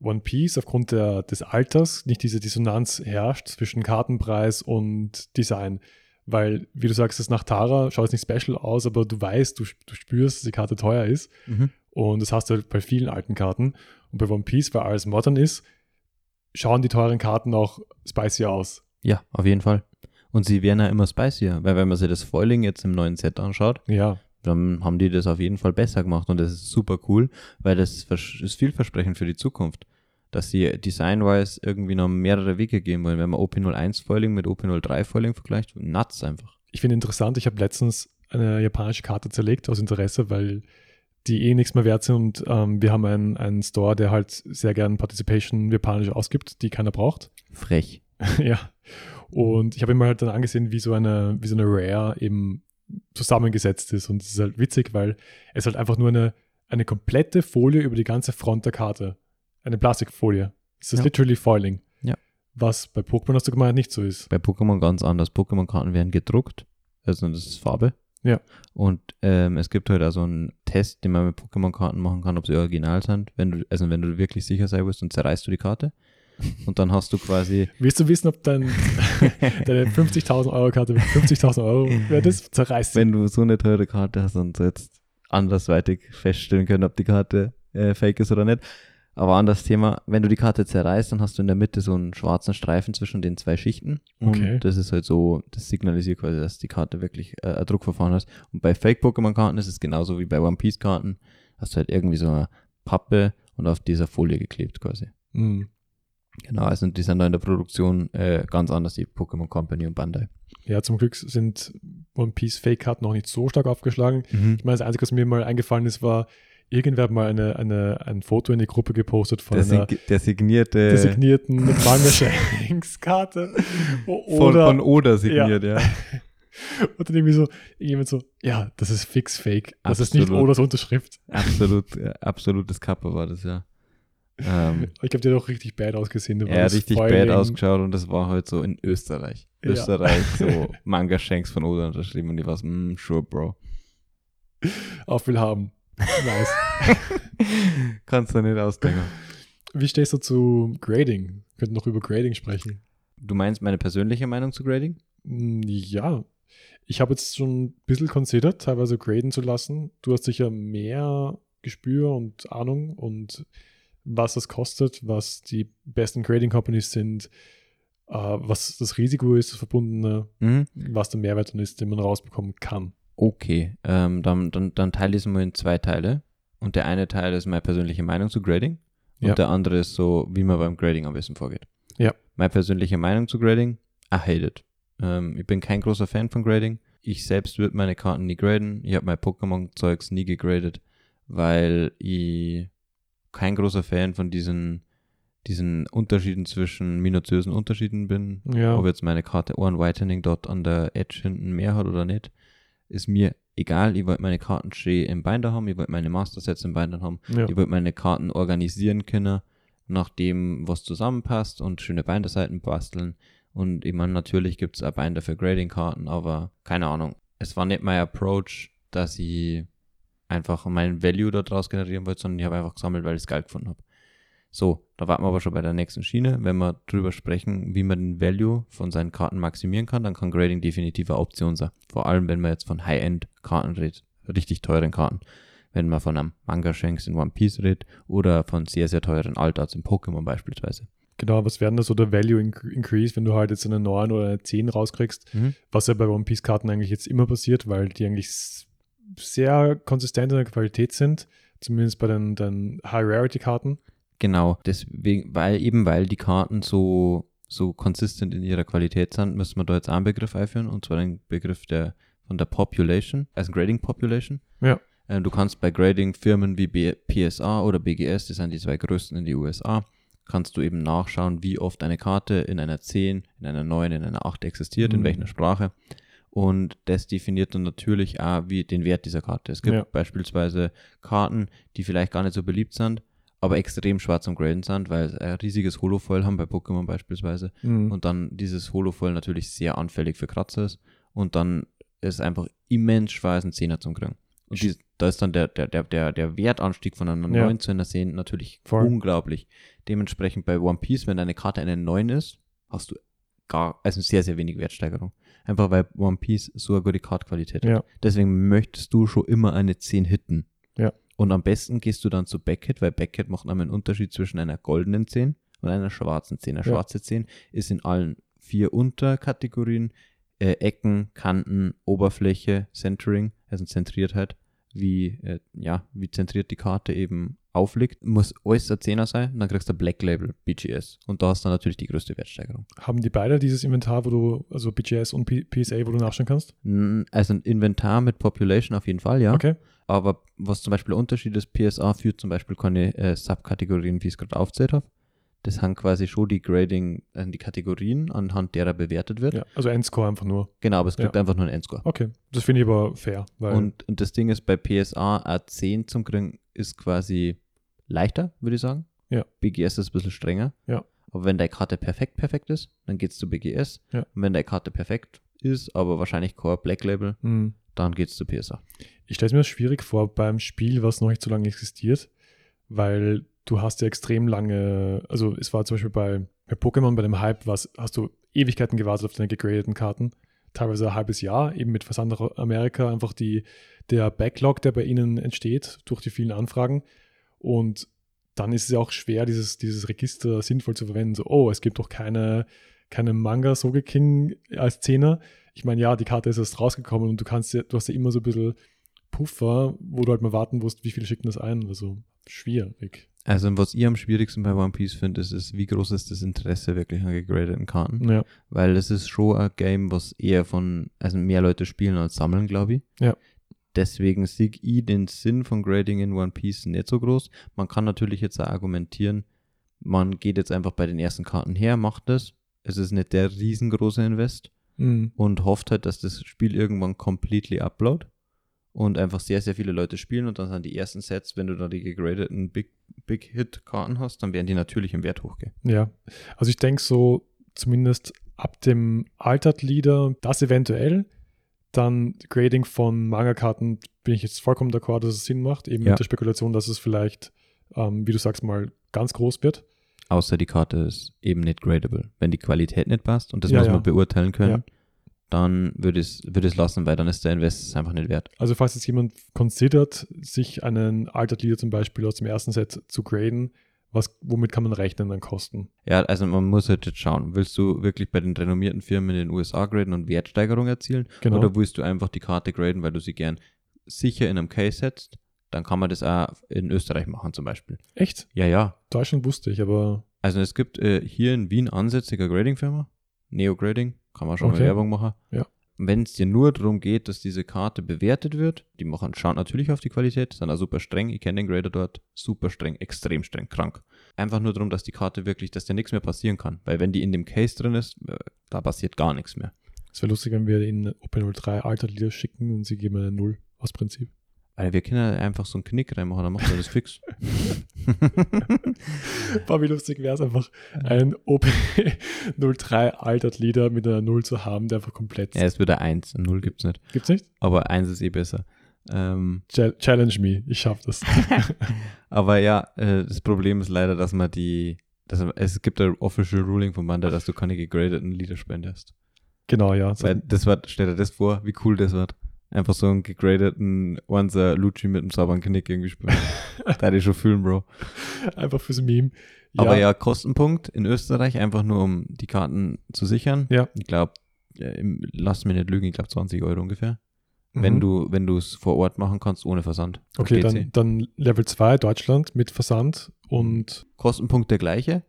One Piece aufgrund der, des Alters nicht diese Dissonanz herrscht zwischen Kartenpreis und Design. Weil, wie du sagst, das nach Tara schaut es nicht special aus, aber du weißt, du, du spürst, dass die Karte teuer ist. Mhm. Und das hast du halt bei vielen alten Karten. Und bei One Piece, weil alles modern ist, schauen die teuren Karten auch spicy aus. Ja, auf jeden Fall. Und sie werden ja immer spicier, weil wenn man sich das Foiling jetzt im neuen Set anschaut, Ja, dann haben die das auf jeden Fall besser gemacht und das ist super cool, weil das ist vielversprechend für die Zukunft, dass sie design-wise irgendwie noch mehrere Wege gehen wollen. Wenn man OP01 Foiling mit OP03 Foiling vergleicht, nuts einfach. ich finde interessant, ich habe letztens eine japanische Karte zerlegt aus Interesse, weil die eh nichts mehr wert sind und ähm, wir haben einen, einen Store, der halt sehr gern Participation japanisch ausgibt, die keiner braucht. Frech. ja. Und ich habe mir halt dann angesehen, wie so eine, wie so eine Rare eben zusammengesetzt ist. Und es ist halt witzig, weil es halt einfach nur eine, eine komplette Folie über die ganze Front der Karte. Eine Plastikfolie. Es ist Ja. literally Foiling. Ja. Was bei Pokémon hast du gemeint nicht so ist. Bei Pokémon ganz anders. Pokémon-Karten werden gedruckt, also das ist Farbe. Ja. Und ähm, es gibt halt also einen Test, den man mit Pokémon-Karten machen kann, ob sie original sind. Wenn du, also wenn du wirklich sicher sein willst, dann zerreißt du die Karte. Und dann hast du quasi Willst du wissen, ob dein, deine 50.000 Euro Karte mit 50.000 Euro wert ist? Zerreißt wenn du so eine teure Karte hast und jetzt andersweitig feststellen können, ob die Karte äh, fake ist oder nicht. Aber anderes Thema, wenn du die Karte zerreißt, dann hast du in der Mitte so einen schwarzen Streifen zwischen den zwei Schichten. Okay. Und das ist halt so, das signalisiert quasi, dass die Karte wirklich äh, ein Druckverfahren hast. Und bei Fake-Pokémon-Karten ist es genauso wie bei One Piece-Karten. Hast du halt irgendwie so eine Pappe und auf dieser Folie geklebt quasi. Hm. Genau, also die sind da in der Produktion äh, ganz anders, die Pokémon Company und Bandai. Ja, zum Glück sind One Piece Fake-Karten noch nicht so stark aufgeschlagen. Ich meine, das Einzige, was mir mal eingefallen ist, war, irgendwer hat mal eine, eine, ein Foto in die Gruppe gepostet von Der, einer sig der signierte designierten Manga-Shanks-Karte. O- von, Oder, von Oda signiert, ja. und dann irgendwie so, jemand so, ja, das ist fix Fake. Das ist nicht Absolut. Odas Unterschrift. Absolut, absolutes Kappa war das, ja. Ähm, Ich glaube, der hat auch richtig bad ausgesehen. Er hat das richtig Foiling. bad ausgeschaut und das war halt so in Österreich. Ja. Österreich, so Manga-Shanks von Oda unterschrieben und die war so, mm, sure, bro. Auf will haben. Nice. Kannst du nicht ausdenken. Wie stehst du zu Grading? Wir könnten noch über Grading sprechen. Du meinst meine persönliche Meinung zu Grading? Mm, Ja, ich habe jetzt schon ein bisschen considered, teilweise graden zu lassen. Du hast sicher mehr Gespür und Ahnung und was es kostet, was die besten Grading Companies sind, äh, was das Risiko ist, das Verbundene, Mhm. was der Mehrwert dann ist, den man rausbekommen kann. Okay, ähm, dann, dann, dann teile ich es mal in zwei Teile. Und der eine Teil ist meine persönliche Meinung zu Grading. Und Ja. der andere ist so, wie man beim Grading am besten vorgeht. Ja. Meine persönliche Meinung zu Grading, I hate it. Ähm, ich bin kein großer Fan von Grading. Ich selbst würde meine Karten nie graden. Ich habe mein Pokémon-Zeugs nie gegradet, weil ich kein großer Fan von diesen, diesen Unterschieden zwischen minutiösen Unterschieden bin. Ja. Ob jetzt meine Karte Ohren Whitening dort an der Edge hinten mehr hat oder nicht, ist mir egal. Ich wollte meine Karten schön im Binder haben, ich wollte meine Master Sets im Binder haben, Ja. ich wollte meine Karten organisieren können, nach dem, was zusammenpasst und schöne Binderseiten basteln. Und ich meine, natürlich gibt es auch Binder für Grading-Karten, aber keine Ahnung. Es war nicht mein Approach, dass ich einfach meinen Value daraus generieren wollte, sondern ich habe einfach gesammelt, weil ich es geil gefunden habe. So, da warten wir aber schon bei der nächsten Schiene. Wenn wir drüber sprechen, wie man den Value von seinen Karten maximieren kann, dann kann Grading definitiv eine Option sein. Vor allem, wenn man jetzt von High-End-Karten redet, richtig teuren Karten. Wenn man von einem Manga-Shanks in One Piece redet oder von sehr, sehr teuren Altarts in Pokémon beispielsweise. Genau, was wäre denn da so der Value Increase, wenn du halt jetzt eine 9 oder eine 10 rauskriegst? Mhm. Was ja bei One Piece Karten eigentlich jetzt immer passiert, weil die eigentlich sehr konsistent in der Qualität sind, zumindest bei den, den High-Rarity-Karten. Genau, deswegen, weil eben weil die Karten so, so konsistent in ihrer Qualität sind, müssen wir da jetzt einen Begriff einführen, und zwar den Begriff der von der Population, also Grading Population. Ja. Äh, du kannst bei Grading Firmen wie B PSA oder BGS, das sind die zwei größten in die USA, kannst du eben nachschauen, wie oft eine Karte in einer 10, in einer 9, in einer 8 existiert, Mhm. in welcher Sprache. Und das definiert dann natürlich auch wie den Wert dieser Karte. Es gibt Ja. beispielsweise Karten, die vielleicht gar nicht so beliebt sind, aber extrem schwer zum Graden sind, weil sie ein riesiges Holofoil haben bei Pokémon beispielsweise Mhm. und dann dieses Holofoil natürlich sehr anfällig für Kratzer ist und dann ist einfach immens schwer, ist einen Zehner zum kriegen. Und dies, da ist dann der, der, der, der, Wertanstieg von einer Ja. 9 zu einer 10 natürlich Voll. unglaublich. Dementsprechend bei One Piece, wenn deine Karte eine 9 ist, hast du gar, also sehr, sehr wenig Wertsteigerung. Einfach weil One Piece so eine gute Kartqualität hat. Ja. Deswegen möchtest du schon immer eine 10 hitten. Ja. Und am besten gehst du dann zu Backhead, weil Backhead macht einmal einen Unterschied zwischen einer goldenen 10 und einer schwarzen 10. Eine Ja. schwarze 10 ist in allen vier Unterkategorien äh, Ecken, Kanten, Oberfläche, Centering, also Zentriertheit, wie, äh, ja, wie zentriert die Karte eben aufliegt. Muss alles ein 10er sein, und dann kriegst du Black Label BGS. Und da hast du natürlich die größte Wertsteigerung. Haben die beide dieses Inventar, wo du, also BGS und P PSA, wo du nachschauen kannst? Also ein Inventar mit Population auf jeden Fall, ja. Okay. Aber was zum Beispiel der Unterschied ist, PSA führt zum Beispiel keine äh, Subkategorien, wie ich es gerade aufzählt habe. Das haben quasi schon die Grading, äh, die Kategorien, anhand derer bewertet wird. Ja, also Endscore einfach nur. Genau, aber es kriegt Ja. einfach nur einen Endscore. Okay. Das finde ich aber fair, Und, und das Ding ist, bei PSA A10 zum Kriegen ist quasi leichter, würde ich sagen. Ja. BGS ist ein bisschen strenger. Ja. Aber wenn deine Karte perfekt perfekt ist, dann geht's zu BGS. Ja. Und wenn deine Karte perfekt ist, aber wahrscheinlich Core Black Label, mh, dann geht's zu PSA. ich stelle es mir schwierig vor beim Spiel, was noch nicht so lange existiert, weil du hast ja extrem lange, also es war zum Beispiel bei, bei Pokémon, bei dem Hype, was, hast du Ewigkeiten gewartet auf deine gegradeten Karten, teilweise ein halbes Jahr, eben mit Versand nach Amerika, einfach die, der Backlog, der bei ihnen entsteht, durch die vielen Anfragen und dann ist es ja auch schwer, dieses, dieses Register sinnvoll zu verwenden. So, oh, es gibt doch keine, keine Manga Soge King als Zehner. Ich meine, ja, die Karte ist erst rausgekommen und du kannst ja, du hast ja immer so ein bisschen Puffer, wo du halt mal warten musst, wie viele schicken das ein. Also schwierig. Also was ich am schwierigsten bei One Piece finde, ist, ist, wie groß ist das Interesse wirklich an gegradeten Karten? Ja, Weil es ist schon ein Game, was eher von, also mehr Leute spielen als sammeln, glaube ich. Ja. Deswegen sehe ich den Sinn von Grading in One Piece nicht so groß. Man kann natürlich jetzt auch argumentieren, man geht jetzt einfach bei den ersten Karten her, macht das. Es ist nicht der riesengroße Invest Mhm. und hofft halt, dass das Spiel irgendwann completely upload und einfach sehr, sehr viele Leute spielen und dann sind die ersten Sets, wenn du da die gegradeten Big, Big Hit Karten hast, dann werden die natürlich im Wert hochgehen. ja. Also ich denke so, zumindest ab dem Altered Leader, das eventuell. Dann Grading von Manga-Karten bin ich jetzt vollkommen d'accord, dass es Sinn macht. Eben Ja. mit der Spekulation, dass es vielleicht, ähm, wie du sagst, mal ganz groß wird. Außer die Karte ist eben nicht gradable. Wenn die Qualität nicht passt und das Ja, muss ja. man beurteilen können, dann würde ich es würde es lassen, weil dann ist der Invest einfach nicht wert. Also falls jetzt jemand considert, sich einen Altered Leader zum Beispiel aus dem ersten Set zu graden, was, womit kann man rechnen an Kosten? Ja, also man muss halt jetzt schauen. Willst du wirklich bei den renommierten Firmen in den USA graden und Wertsteigerung erzielen? Genau. Oder willst du einfach die Karte graden, weil du sie gern sicher in einem Case setzt? Dann kann man das auch in Österreich machen zum Beispiel. Echt? Ja, ja. Deutschland wusste ich, aber Also es gibt äh, hier in Wien ansätzige Grading-Firma, Neo Grading, kann man schon Okay. mal Werbung machen. Ja. Wenn es dir nur darum geht, dass diese Karte bewertet wird, die machen, schauen natürlich auf die Qualität, sind auch super streng, ich kenne den Grader dort, super streng, extrem streng, krank. Einfach nur darum, dass die Karte wirklich, dass dir nichts mehr passieren kann. Weil wenn die in dem Case drin ist, äh, da passiert gar nichts mehr. es wäre lustig, wenn wir in OP03 Altered Leader schicken und sie geben eine Null aus Prinzip. Weil wir können einfach so einen Knick reinmachen, dann macht er das fix. Boah, wie lustig wäre es einfach, ein OP03 Altered Leader mit einer Null zu haben, der einfach komplett. ja, es wird eine 1, eine 0 gibt's nicht. Gibt's nicht? Aber 1 ist eh besser. Ähm, Chal- Challenge me, ich schaff das. aber ja, äh, das Problem ist leider, dass man die, dass, es gibt ein Official Ruling von Manda, dass du keine gegradeten Lieder spendest. genau, ja. Weil das wird, stell dir das vor, wie cool das wird. Einfach so einen gegradeten Onser Lucci mit einem sauberen Knick irgendwie spielen. da hätte ich schon fühlen, Bro. einfach fürs Meme. Aber ja, Kostenpunkt in Österreich, einfach nur um die Karten zu sichern. Ja. Ich glaube, lass mich nicht lügen, ich glaube 20 Euro ungefähr. Wenn Mhm. du, wenn du es vor Ort machen kannst, ohne Versand. Okay, dann, dann Level 2 Deutschland mit Versand und Kostenpunkt der gleiche,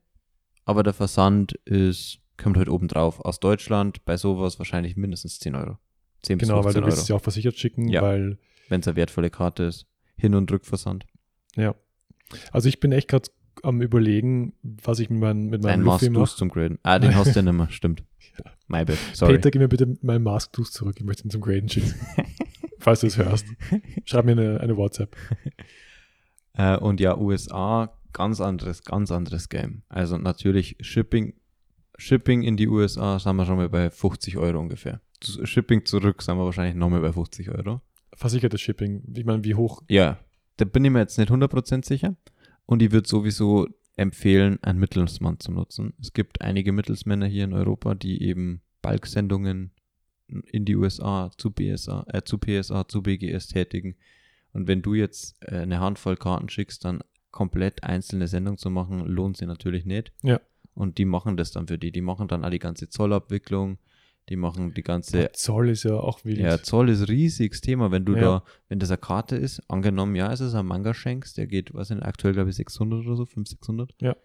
aber der Versand ist, kommt halt oben drauf. Aus Deutschland bei sowas wahrscheinlich mindestens 10 Euro. 10 genau, weil bis du 15 willst es Euro. ja auch versichert schicken, Ja. weil Wenn es eine wertvolle Karte ist. Hin- und Rückversand. Ja. Also ich bin echt gerade am überlegen, was ich mit, mein, mit meinem Luffy Mask mache. zum Graden. Ah, den hast du ja nicht mehr, stimmt. My bad, sorry. Peter, gib mir bitte meinen Mask zurück. Ich möchte ihn zum Graden schicken. Falls du es hörst. Schreib mir eine, eine WhatsApp. Äh, und ja, USA, ganz anderes, ganz anderes Game. Also natürlich Shipping, Shipping in die USA sind wir schon mal bei 50 Euro ungefähr. Shipping zurück sind wir wahrscheinlich nochmal bei 50 Euro. Versichertes Shipping. Ich meine, wie hoch? Ja, da bin ich mir jetzt nicht 100% sicher. Und ich würde sowieso empfehlen, einen Mittelsmann zu nutzen. Es gibt einige Mittelsmänner hier in Europa, die eben Balksendungen in die USA zu BSA, äh, zu PSA, zu BGS tätigen. Und wenn du jetzt äh, eine Handvoll Karten schickst, dann komplett einzelne Sendungen zu machen, lohnt sich natürlich nicht. Ja. Und die machen das dann für die. Die machen dann auch die ganze Zollabwicklung, die machen die ganze Zoll ist ja auch wild. ja, Zoll ist ein riesiges Thema. Wenn du Ja. da, wenn das eine Karte ist, angenommen, ja, es ist ein Manga schenkst, der geht, was denn, aktuell glaube ich 600 oder so, 500, 600. Ja.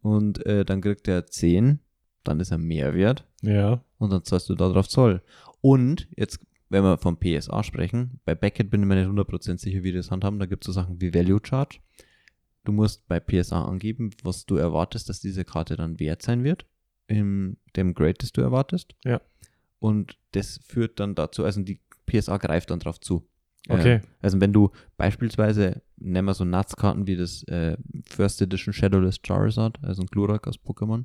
Und äh, dann kriegt er 10, dann ist er Mehrwert ja. und dann zahlst du darauf Zoll. Und jetzt, wenn wir vom PSA sprechen, bei Beckett bin ich mir nicht 100% sicher, wie die das handhaben, da gibt es so Sachen wie Value Charge. Du musst bei PSA angeben, was du erwartest, dass diese Karte dann wert sein wird, in dem Grade, das du erwartest. Ja. Und das führt dann dazu, also die PSA greift dann drauf zu. Okay. Äh, also wenn du beispielsweise, nehmen wir so Nuts-Karten wie das äh, First Edition Shadowless Charizard, also ein Glurak aus Pokémon,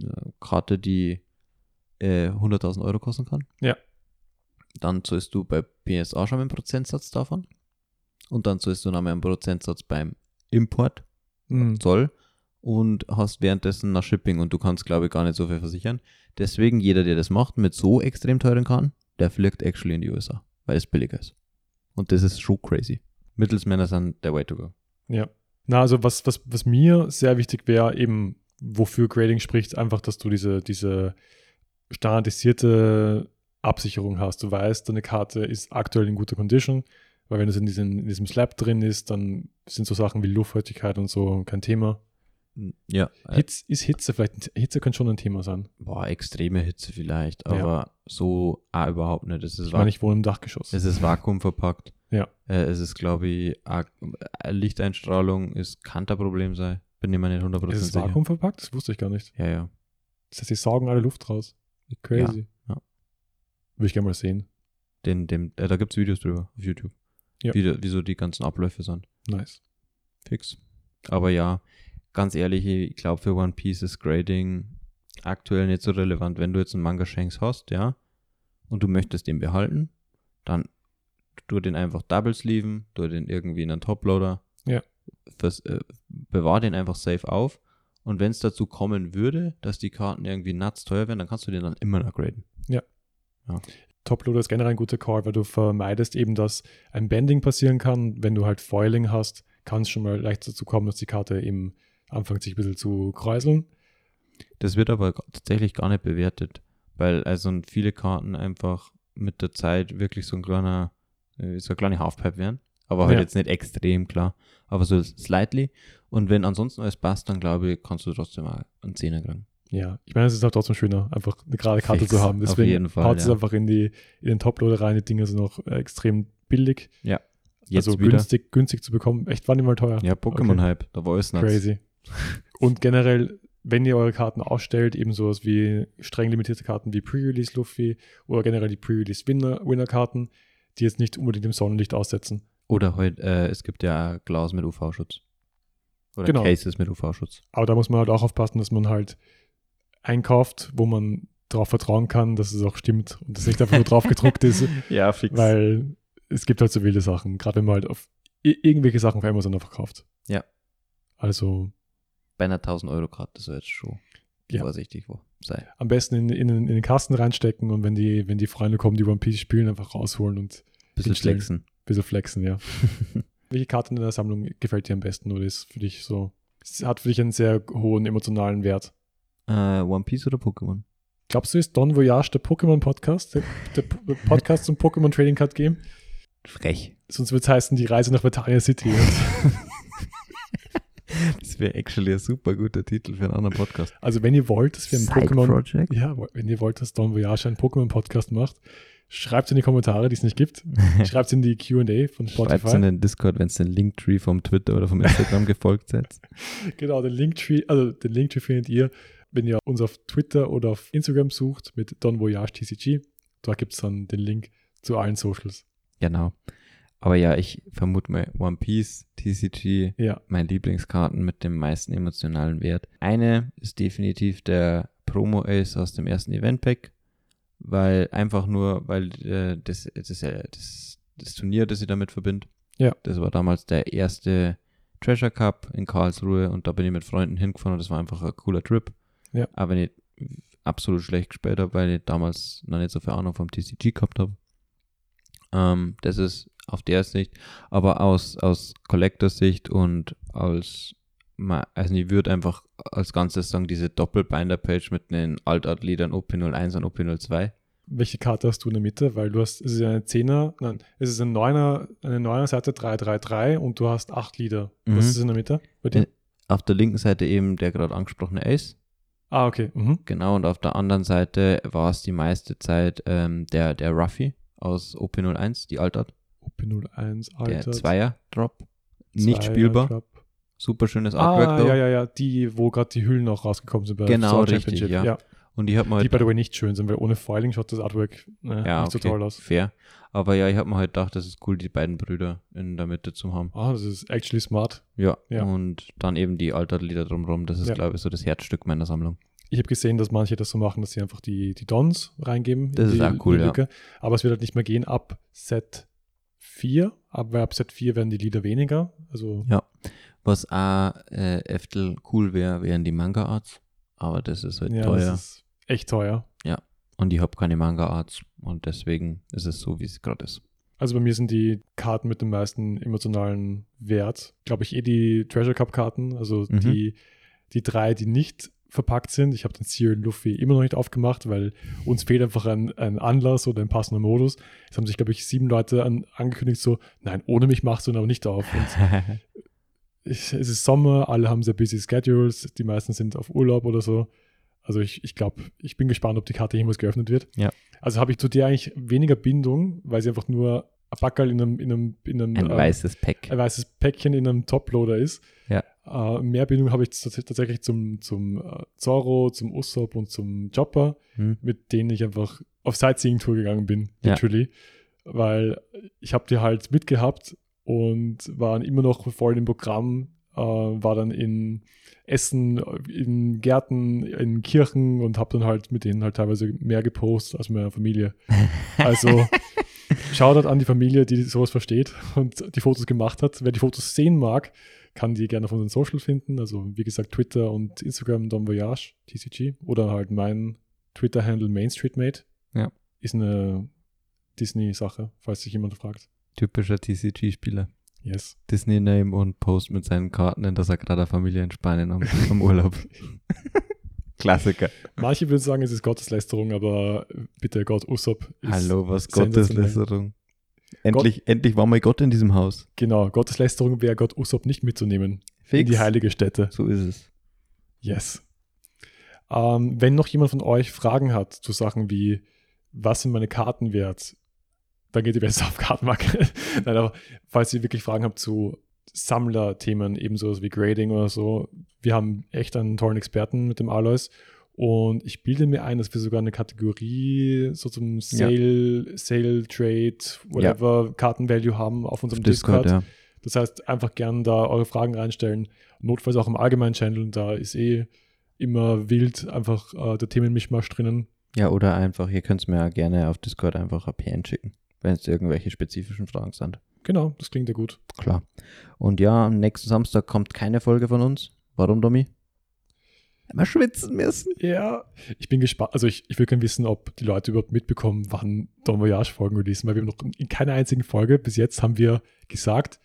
eine Karte, die äh, 100.000 Euro kosten kann. Ja. Dann zahlst du bei PSA schon einen Prozentsatz davon. Und dann zahlst du nochmal einen Prozentsatz beim Import, Mhm. Zoll und hast währenddessen nach Shipping und du kannst, glaube ich, gar nicht so viel versichern. Deswegen, jeder, der das macht mit so extrem teuren Karten, der fliegt actually in die USA, weil es billiger ist. Und das ist schon crazy. Mittelsmänner sind der way to go. Ja. Na, also was, was, was mir sehr wichtig wäre, eben wofür Grading spricht, einfach, dass du diese, diese standardisierte Absicherung hast. Du weißt, deine Karte ist aktuell in guter Condition, weil wenn es in, diesem in diesem Slab drin ist, dann sind so Sachen wie Luftfeuchtigkeit und so kein Thema. Ja, äh, Hitze, ist Hitze vielleicht, Hitze kann schon ein Thema sein. boah, extreme Hitze vielleicht, Ja. aber so ah, überhaupt nicht. Es ist, Ich meine, ich wohne im Dachgeschoss. es ist vakuumverpackt. Ja. Äh, es ist, glaube ich, äh, Lichteinstrahlung ist, kann ein Problem sein. Bin ich mir nicht 100% Ist es sicher. Vakuum verpackt? Das wusste ich gar nicht. Ja, ja. Das heißt, sie saugen alle Luft raus. Crazy. Ja, ja. Würde ich gerne mal sehen. Den, dem, äh, da gibt es Videos drüber auf YouTube. Ja. Wie, da- wie so die ganzen Abläufe sind. Nice. Fix. Aber ja, ganz ehrlich, ich glaube für One Piece ist Grading aktuell nicht so relevant. Wenn du jetzt einen Manga Shanks hast, ja, und du möchtest den behalten, dann tu den einfach double sleeven, tu den irgendwie in einen Toploader. Ja. Vers, äh, bewahr den einfach safe auf. Und wenn es dazu kommen würde, dass die Karten irgendwie nuts teuer werden, dann kannst du den dann immer noch graden. Toploader ist generell ein guter Call, weil du vermeidest eben, dass ein Bending passieren kann. Wenn du halt Foiling hast, kann es schon mal leicht dazu kommen, dass die Karte eben anfängt, sich ein bisschen zu kräuseln. Das wird aber tatsächlich gar nicht bewertet, weil also viele Karten einfach mit der Zeit wirklich so ein kleiner, äh, so eine kleine Halfpipe werden. Aber halt Ja. jetzt nicht extrem klar, aber so slightly. Und wenn ansonsten alles passt, dann glaube ich, kannst du trotzdem mal einen Zehner kriegen. Ja, ich meine, es ist auch trotzdem schöner, einfach eine gerade Karte Fix, zu haben. auf Deswegen jeden Fall, haut es ja. einfach in, die, in den Toploader rein. Die Dinge sind auch äh, extrem billig. Jetzt also wieder. günstig, günstig zu bekommen. Echt, waren die mal teuer. Ja, Pokémon-Hype, da war nuts. Crazy. Und generell, wenn ihr eure Karten ausstellt, eben sowas wie streng limitierte Karten wie Pre-Release Luffy oder generell die Pre-Release Winner- Winner-Karten, die jetzt nicht unbedingt im Sonnenlicht aussetzen. Oder halt, äh, es gibt ja Glas mit UV-Schutz. Oder Genau. Cases mit UV-Schutz. Aber da muss man halt auch aufpassen, dass man halt einkauft, wo man darauf vertrauen kann, dass es auch stimmt und das nicht einfach nur drauf gedruckt ist, Ja, fix. weil es gibt halt so wilde Sachen, gerade wenn man halt auf irgendwelche Sachen auf Amazon einfach kauft. Ja. Also Bei einer 1000 Euro Karte, das soll jetzt schon Ja. vorsichtig wo sei. am besten in, in, in den Kasten reinstecken und wenn die, wenn die Freunde kommen, die One Piece spielen, einfach rausholen und Bisschen flexen. bisschen flexen, ja. Welche Karte in der Sammlung gefällt dir am besten oder ist für dich so, es hat für dich einen sehr hohen emotionalen Wert? Äh, One Piece oder Pokémon? Glaubst du, ist Don Voyage der Pokémon-Podcast? Der, der Podcast zum Pokémon Trading Card Game? Frech. Sonst wird es heißen, die Reise nach Batania City. Das wäre actually ein super guter Titel für einen anderen Podcast. also, wenn ihr wollt, dass wir einen Pokémon. Ja, wenn ihr wollt, dass Don Voyage einen Pokémon-Podcast macht, schreibt in die Kommentare, die es nicht gibt. Schreibt in die QA von Schreibt Spotify. in den Discord, wenn es den Linktree vom Twitter oder vom Instagram gefolgt seid. Genau, den Linktree, also den Linktree findet ihr, wenn ihr uns auf Twitter oder auf Instagram sucht mit Don Voyage TCG. Da gibt es dann den Link zu allen Socials. Genau. Aber ja, ich vermute mal One Piece, TCG, Ja, meine Lieblingskarten mit dem meisten emotionalen Wert. Eine ist definitiv der Promo Ace aus dem ersten Event Pack, weil einfach nur, weil äh, das, das ja das, das Turnier, das ich damit verbinde. Ja. Das war damals der erste Treasure Cup in Karlsruhe und da bin ich mit Freunden hingefahren und das war einfach ein cooler Trip. Ja. Aber nicht absolut schlecht gespielt habe, weil ich damals noch nicht so viel Ahnung vom TCG gehabt habe. Ähm, das ist auf der Sicht, aber aus, aus Collector-Sicht und als, also ich würde einfach als Ganzes sagen, diese Doppelbinder-Page mit den Altart-Liedern OP01 und OP02. welche Karte hast du in der Mitte? Weil du hast, es ist ja eine 10er, nein, es ist ein 9er, eine 9er Seite 333 und du hast acht Lieder. Mhm. Was ist in der Mitte bei dir? Äh, Auf der linken Seite eben der gerade angesprochene Ace, Ah, okay. Mhm. genau, und auf der anderen Seite war es die meiste Zeit ähm, der, der Ruffy aus OP01, die Altart, OP01, der Alter. Zweier-Drop. Nicht spielbar, super schönes Artwork Ah, though. ja, ja, ja, die, wo gerade die Hüllen auch rausgekommen sind bei Genau, Sword richtig, Championship. ja. Und ich habe mal Die, by the way, nicht schön sind, weil ohne Foiling schaut das Artwork äh, Ja, nicht so okay, toll aus. fair. Aber ja, ich habe mir halt gedacht, das ist cool, die beiden Brüder in der Mitte zu haben. Ah, das ist actually smart. Ja, Ja. und dann eben die Alterlieder drumherum. Das ist, Ja. glaube ich, so das Herzstück meiner Sammlung. Ich habe gesehen, dass manche das so machen, dass sie einfach die, die Dons reingeben. Das ist auch cool, ja. Aber es wird halt nicht mehr gehen ab Set 4. Aber ab Set 4 werden die Lieder weniger. Also, Ja. Was auch äh, öfter cool wäre, wären die Manga-Arts. Aber das ist halt ja, teuer. das ist echt teuer. und ich habe keine Manga-Arts. Und deswegen ist es so, wie es gerade ist. Also bei mir sind die Karten mit dem meisten emotionalen Wert, glaube ich, eh die Treasure Cup Karten. Also Mhm. die, die drei, die nicht verpackt sind. Ich habe den Cyril Luffy immer noch nicht aufgemacht, weil uns fehlt einfach ein, ein Anlass oder ein passender Modus. Es haben sich, glaube ich, sieben Leute an, angekündigt, so, nein, ohne mich machst du ihn aber nicht auf. Und ich, es ist Sommer, alle haben sehr busy Schedules, die meisten sind auf Urlaub oder so. Also ich, ich glaube, ich bin gespannt, ob die Karte jemals geöffnet wird. Ja. Also habe ich zu dir eigentlich weniger Bindung, weil sie einfach nur ein Backerl in einem, in einem, in einem Ein äh, weißes Pack. ein weißes Päckchen in einem Toploader ist. Ja. Äh, mehr Bindung habe ich tats- tatsächlich zum, zum äh, Zorro, zum Usopp und zum Chopper, Hm? mit denen ich einfach auf Sightseeing-Tour gegangen bin, Ja. literally. Weil ich habe die halt mitgehabt und waren immer noch voll im Programm, äh, war dann in Essen, in Gärten, in Kirchen und habe dann halt mit denen halt teilweise mehr gepostet als meine Familie. Also Shoutout an die Familie, die sowas versteht und die Fotos gemacht hat. Wer die Fotos sehen mag, kann die gerne auf unseren Social finden. Also wie gesagt, Twitter und Instagram Don Voyage, TCG. Oder halt mein Twitter-Handle Main Street Mate. Ja. Ist eine Disney-Sache, falls sich jemand fragt. Typischer TCG-Spieler. Yes. Disney-Name und Post mit seinen Karten, in dass er gerade Familie in Spanien am, am Urlaub. Klassiker. Manche würden sagen, es ist Gotteslästerung, aber bitte Gott Usopp ist Hallo, was. Gotteslästerung. Endlich, endlich war mal Gott in diesem Haus. Genau, Gotteslästerung wäre Gott Usopp nicht mitzunehmen in Fix. die heilige Stätte. So ist es. Yes. Ähm, wenn noch jemand von euch Fragen hat zu Sachen wie, was sind meine Karten wert, dann geht ihr besser auf Kartenmarkt. Nein, aber falls ihr wirklich Fragen habt zu Sammlerthemen, ebenso wie Grading oder so, wir haben echt einen tollen Experten mit dem Alois. Und ich bilde mir ein, dass wir sogar eine Kategorie so zum Sale, Sale Trade, whatever, Kartenvalue haben auf unserem Discord. Discord, ja. Das heißt, einfach gern da eure Fragen reinstellen. Notfalls auch im allgemeinen Channel. Da ist eh immer wild einfach äh, der Themenmischmasch drinnen. Ja, oder einfach, ihr könnt es mir ja gerne auf Discord einfach ein PN schicken. wenn es irgendwelche spezifischen Fragen sind. Genau, das klingt ja gut. Klar. Und ja, am nächsten Samstag kommt keine Folge von uns. Warum, Domi? Wir schwitzen müssen. Ja, ich bin gespannt. Also ich, ich will gerne wissen, ob die Leute überhaupt mitbekommen, wann Don Voyage Folgen releasen, weil wir noch in keiner einzigen Folge bis jetzt haben wir gesagt,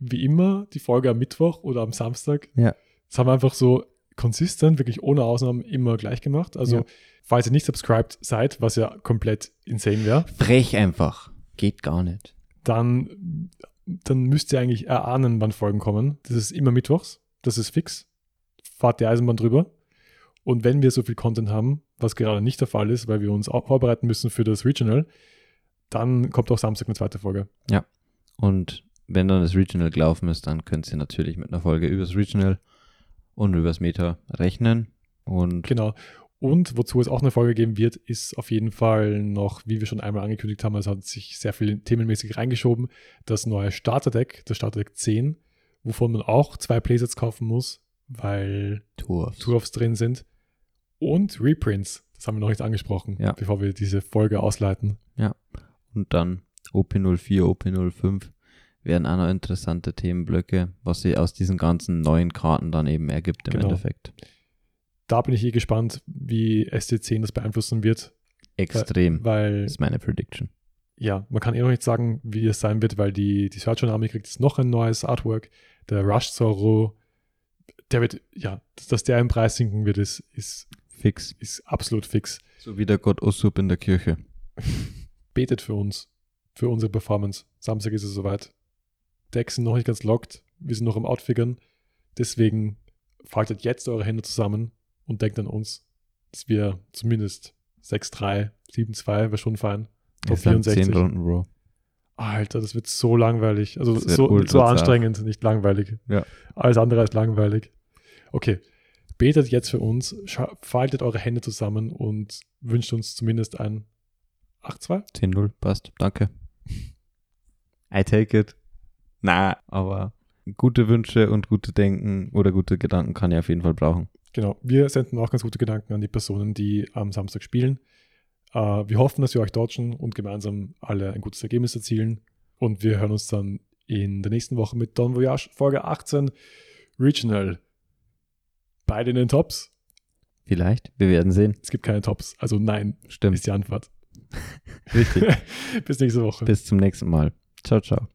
wie immer die Folge am Mittwoch oder am Samstag. Ja. Das haben wir einfach so konsistent, wirklich ohne Ausnahmen immer gleich gemacht. Also Ja. falls ihr nicht subscribed seid, was ja komplett insane wäre, Frech einfach. Geht gar nicht. Dann, dann müsst ihr eigentlich erahnen, wann Folgen kommen. Das ist immer mittwochs. Das ist fix. Fahrt die Eisenbahn drüber. Und wenn wir so viel Content haben, was gerade nicht der Fall ist, weil wir uns auch vorbereiten müssen für das Regional, dann kommt auch Samstag eine zweite Folge. Und wenn dann das Regional gelaufen ist, dann könnt ihr natürlich mit einer Folge übers Regional und übers Meta rechnen. Und Genau. Und wozu es auch eine Folge geben wird, ist auf jeden Fall noch, wie wir schon einmal angekündigt haben, es hat sich sehr viel themenmäßig reingeschoben, das neue Starterdeck, das Starterdeck 10, wovon man auch zwei Playsets kaufen muss, weil Tours. Tour-Offs drin sind. Und Reprints, das haben wir noch nicht angesprochen, Ja. bevor wir diese Folge ausleiten. Und dann OP04, OP05 wären auch noch interessante Themenblöcke, was sich aus diesen ganzen neuen Karten dann eben ergibt im Genau. Endeffekt. Da bin ich eh gespannt, wie SC10 das beeinflussen wird, Extrem. weil, ist meine Prediction. ja, man kann eh noch nicht sagen, wie es sein wird, weil die, die Search Army kriegt jetzt noch ein neues Artwork. Der Rush Zorro, der wird, ja, dass, dass der im Preis sinken wird, ist, ist, Fix. ist absolut fix. So wie der Gott Osup in der Kirche. Betet für uns, für unsere Performance. Samstag ist es soweit. Decks sind noch nicht ganz locked, wir sind noch am Outfigern. Deswegen faltet jetzt eure Hände zusammen und denkt an uns, dass wir zumindest 6-3, 7-2 wäre schon fein. Top Es sind 10 64. Runden, Bro. Alter, das wird so langweilig. Also so, so anstrengend, nicht langweilig. Ja. Alles andere als langweilig. Okay. Betet jetzt für uns, faltet eure Hände zusammen und wünscht uns zumindest ein 8-2. 10-0, passt. Danke. I take it. Na, aber gute Wünsche und gute Denken oder gute Gedanken kann ich auf jeden Fall brauchen. Genau. Wir senden auch ganz gute Gedanken an die Personen, die am Samstag spielen. Äh, wir hoffen, dass wir euch dodgen und gemeinsam alle ein gutes Ergebnis erzielen. Und wir hören uns dann in der nächsten Woche mit Don Voyage Folge 18 Regional. Beide in den Tops. Vielleicht. Wir werden sehen. Es gibt keine Tops. Also nein, Stimmt. ist die Antwort. Richtig. Bis nächste Woche. Bis zum nächsten Mal. Ciao, ciao.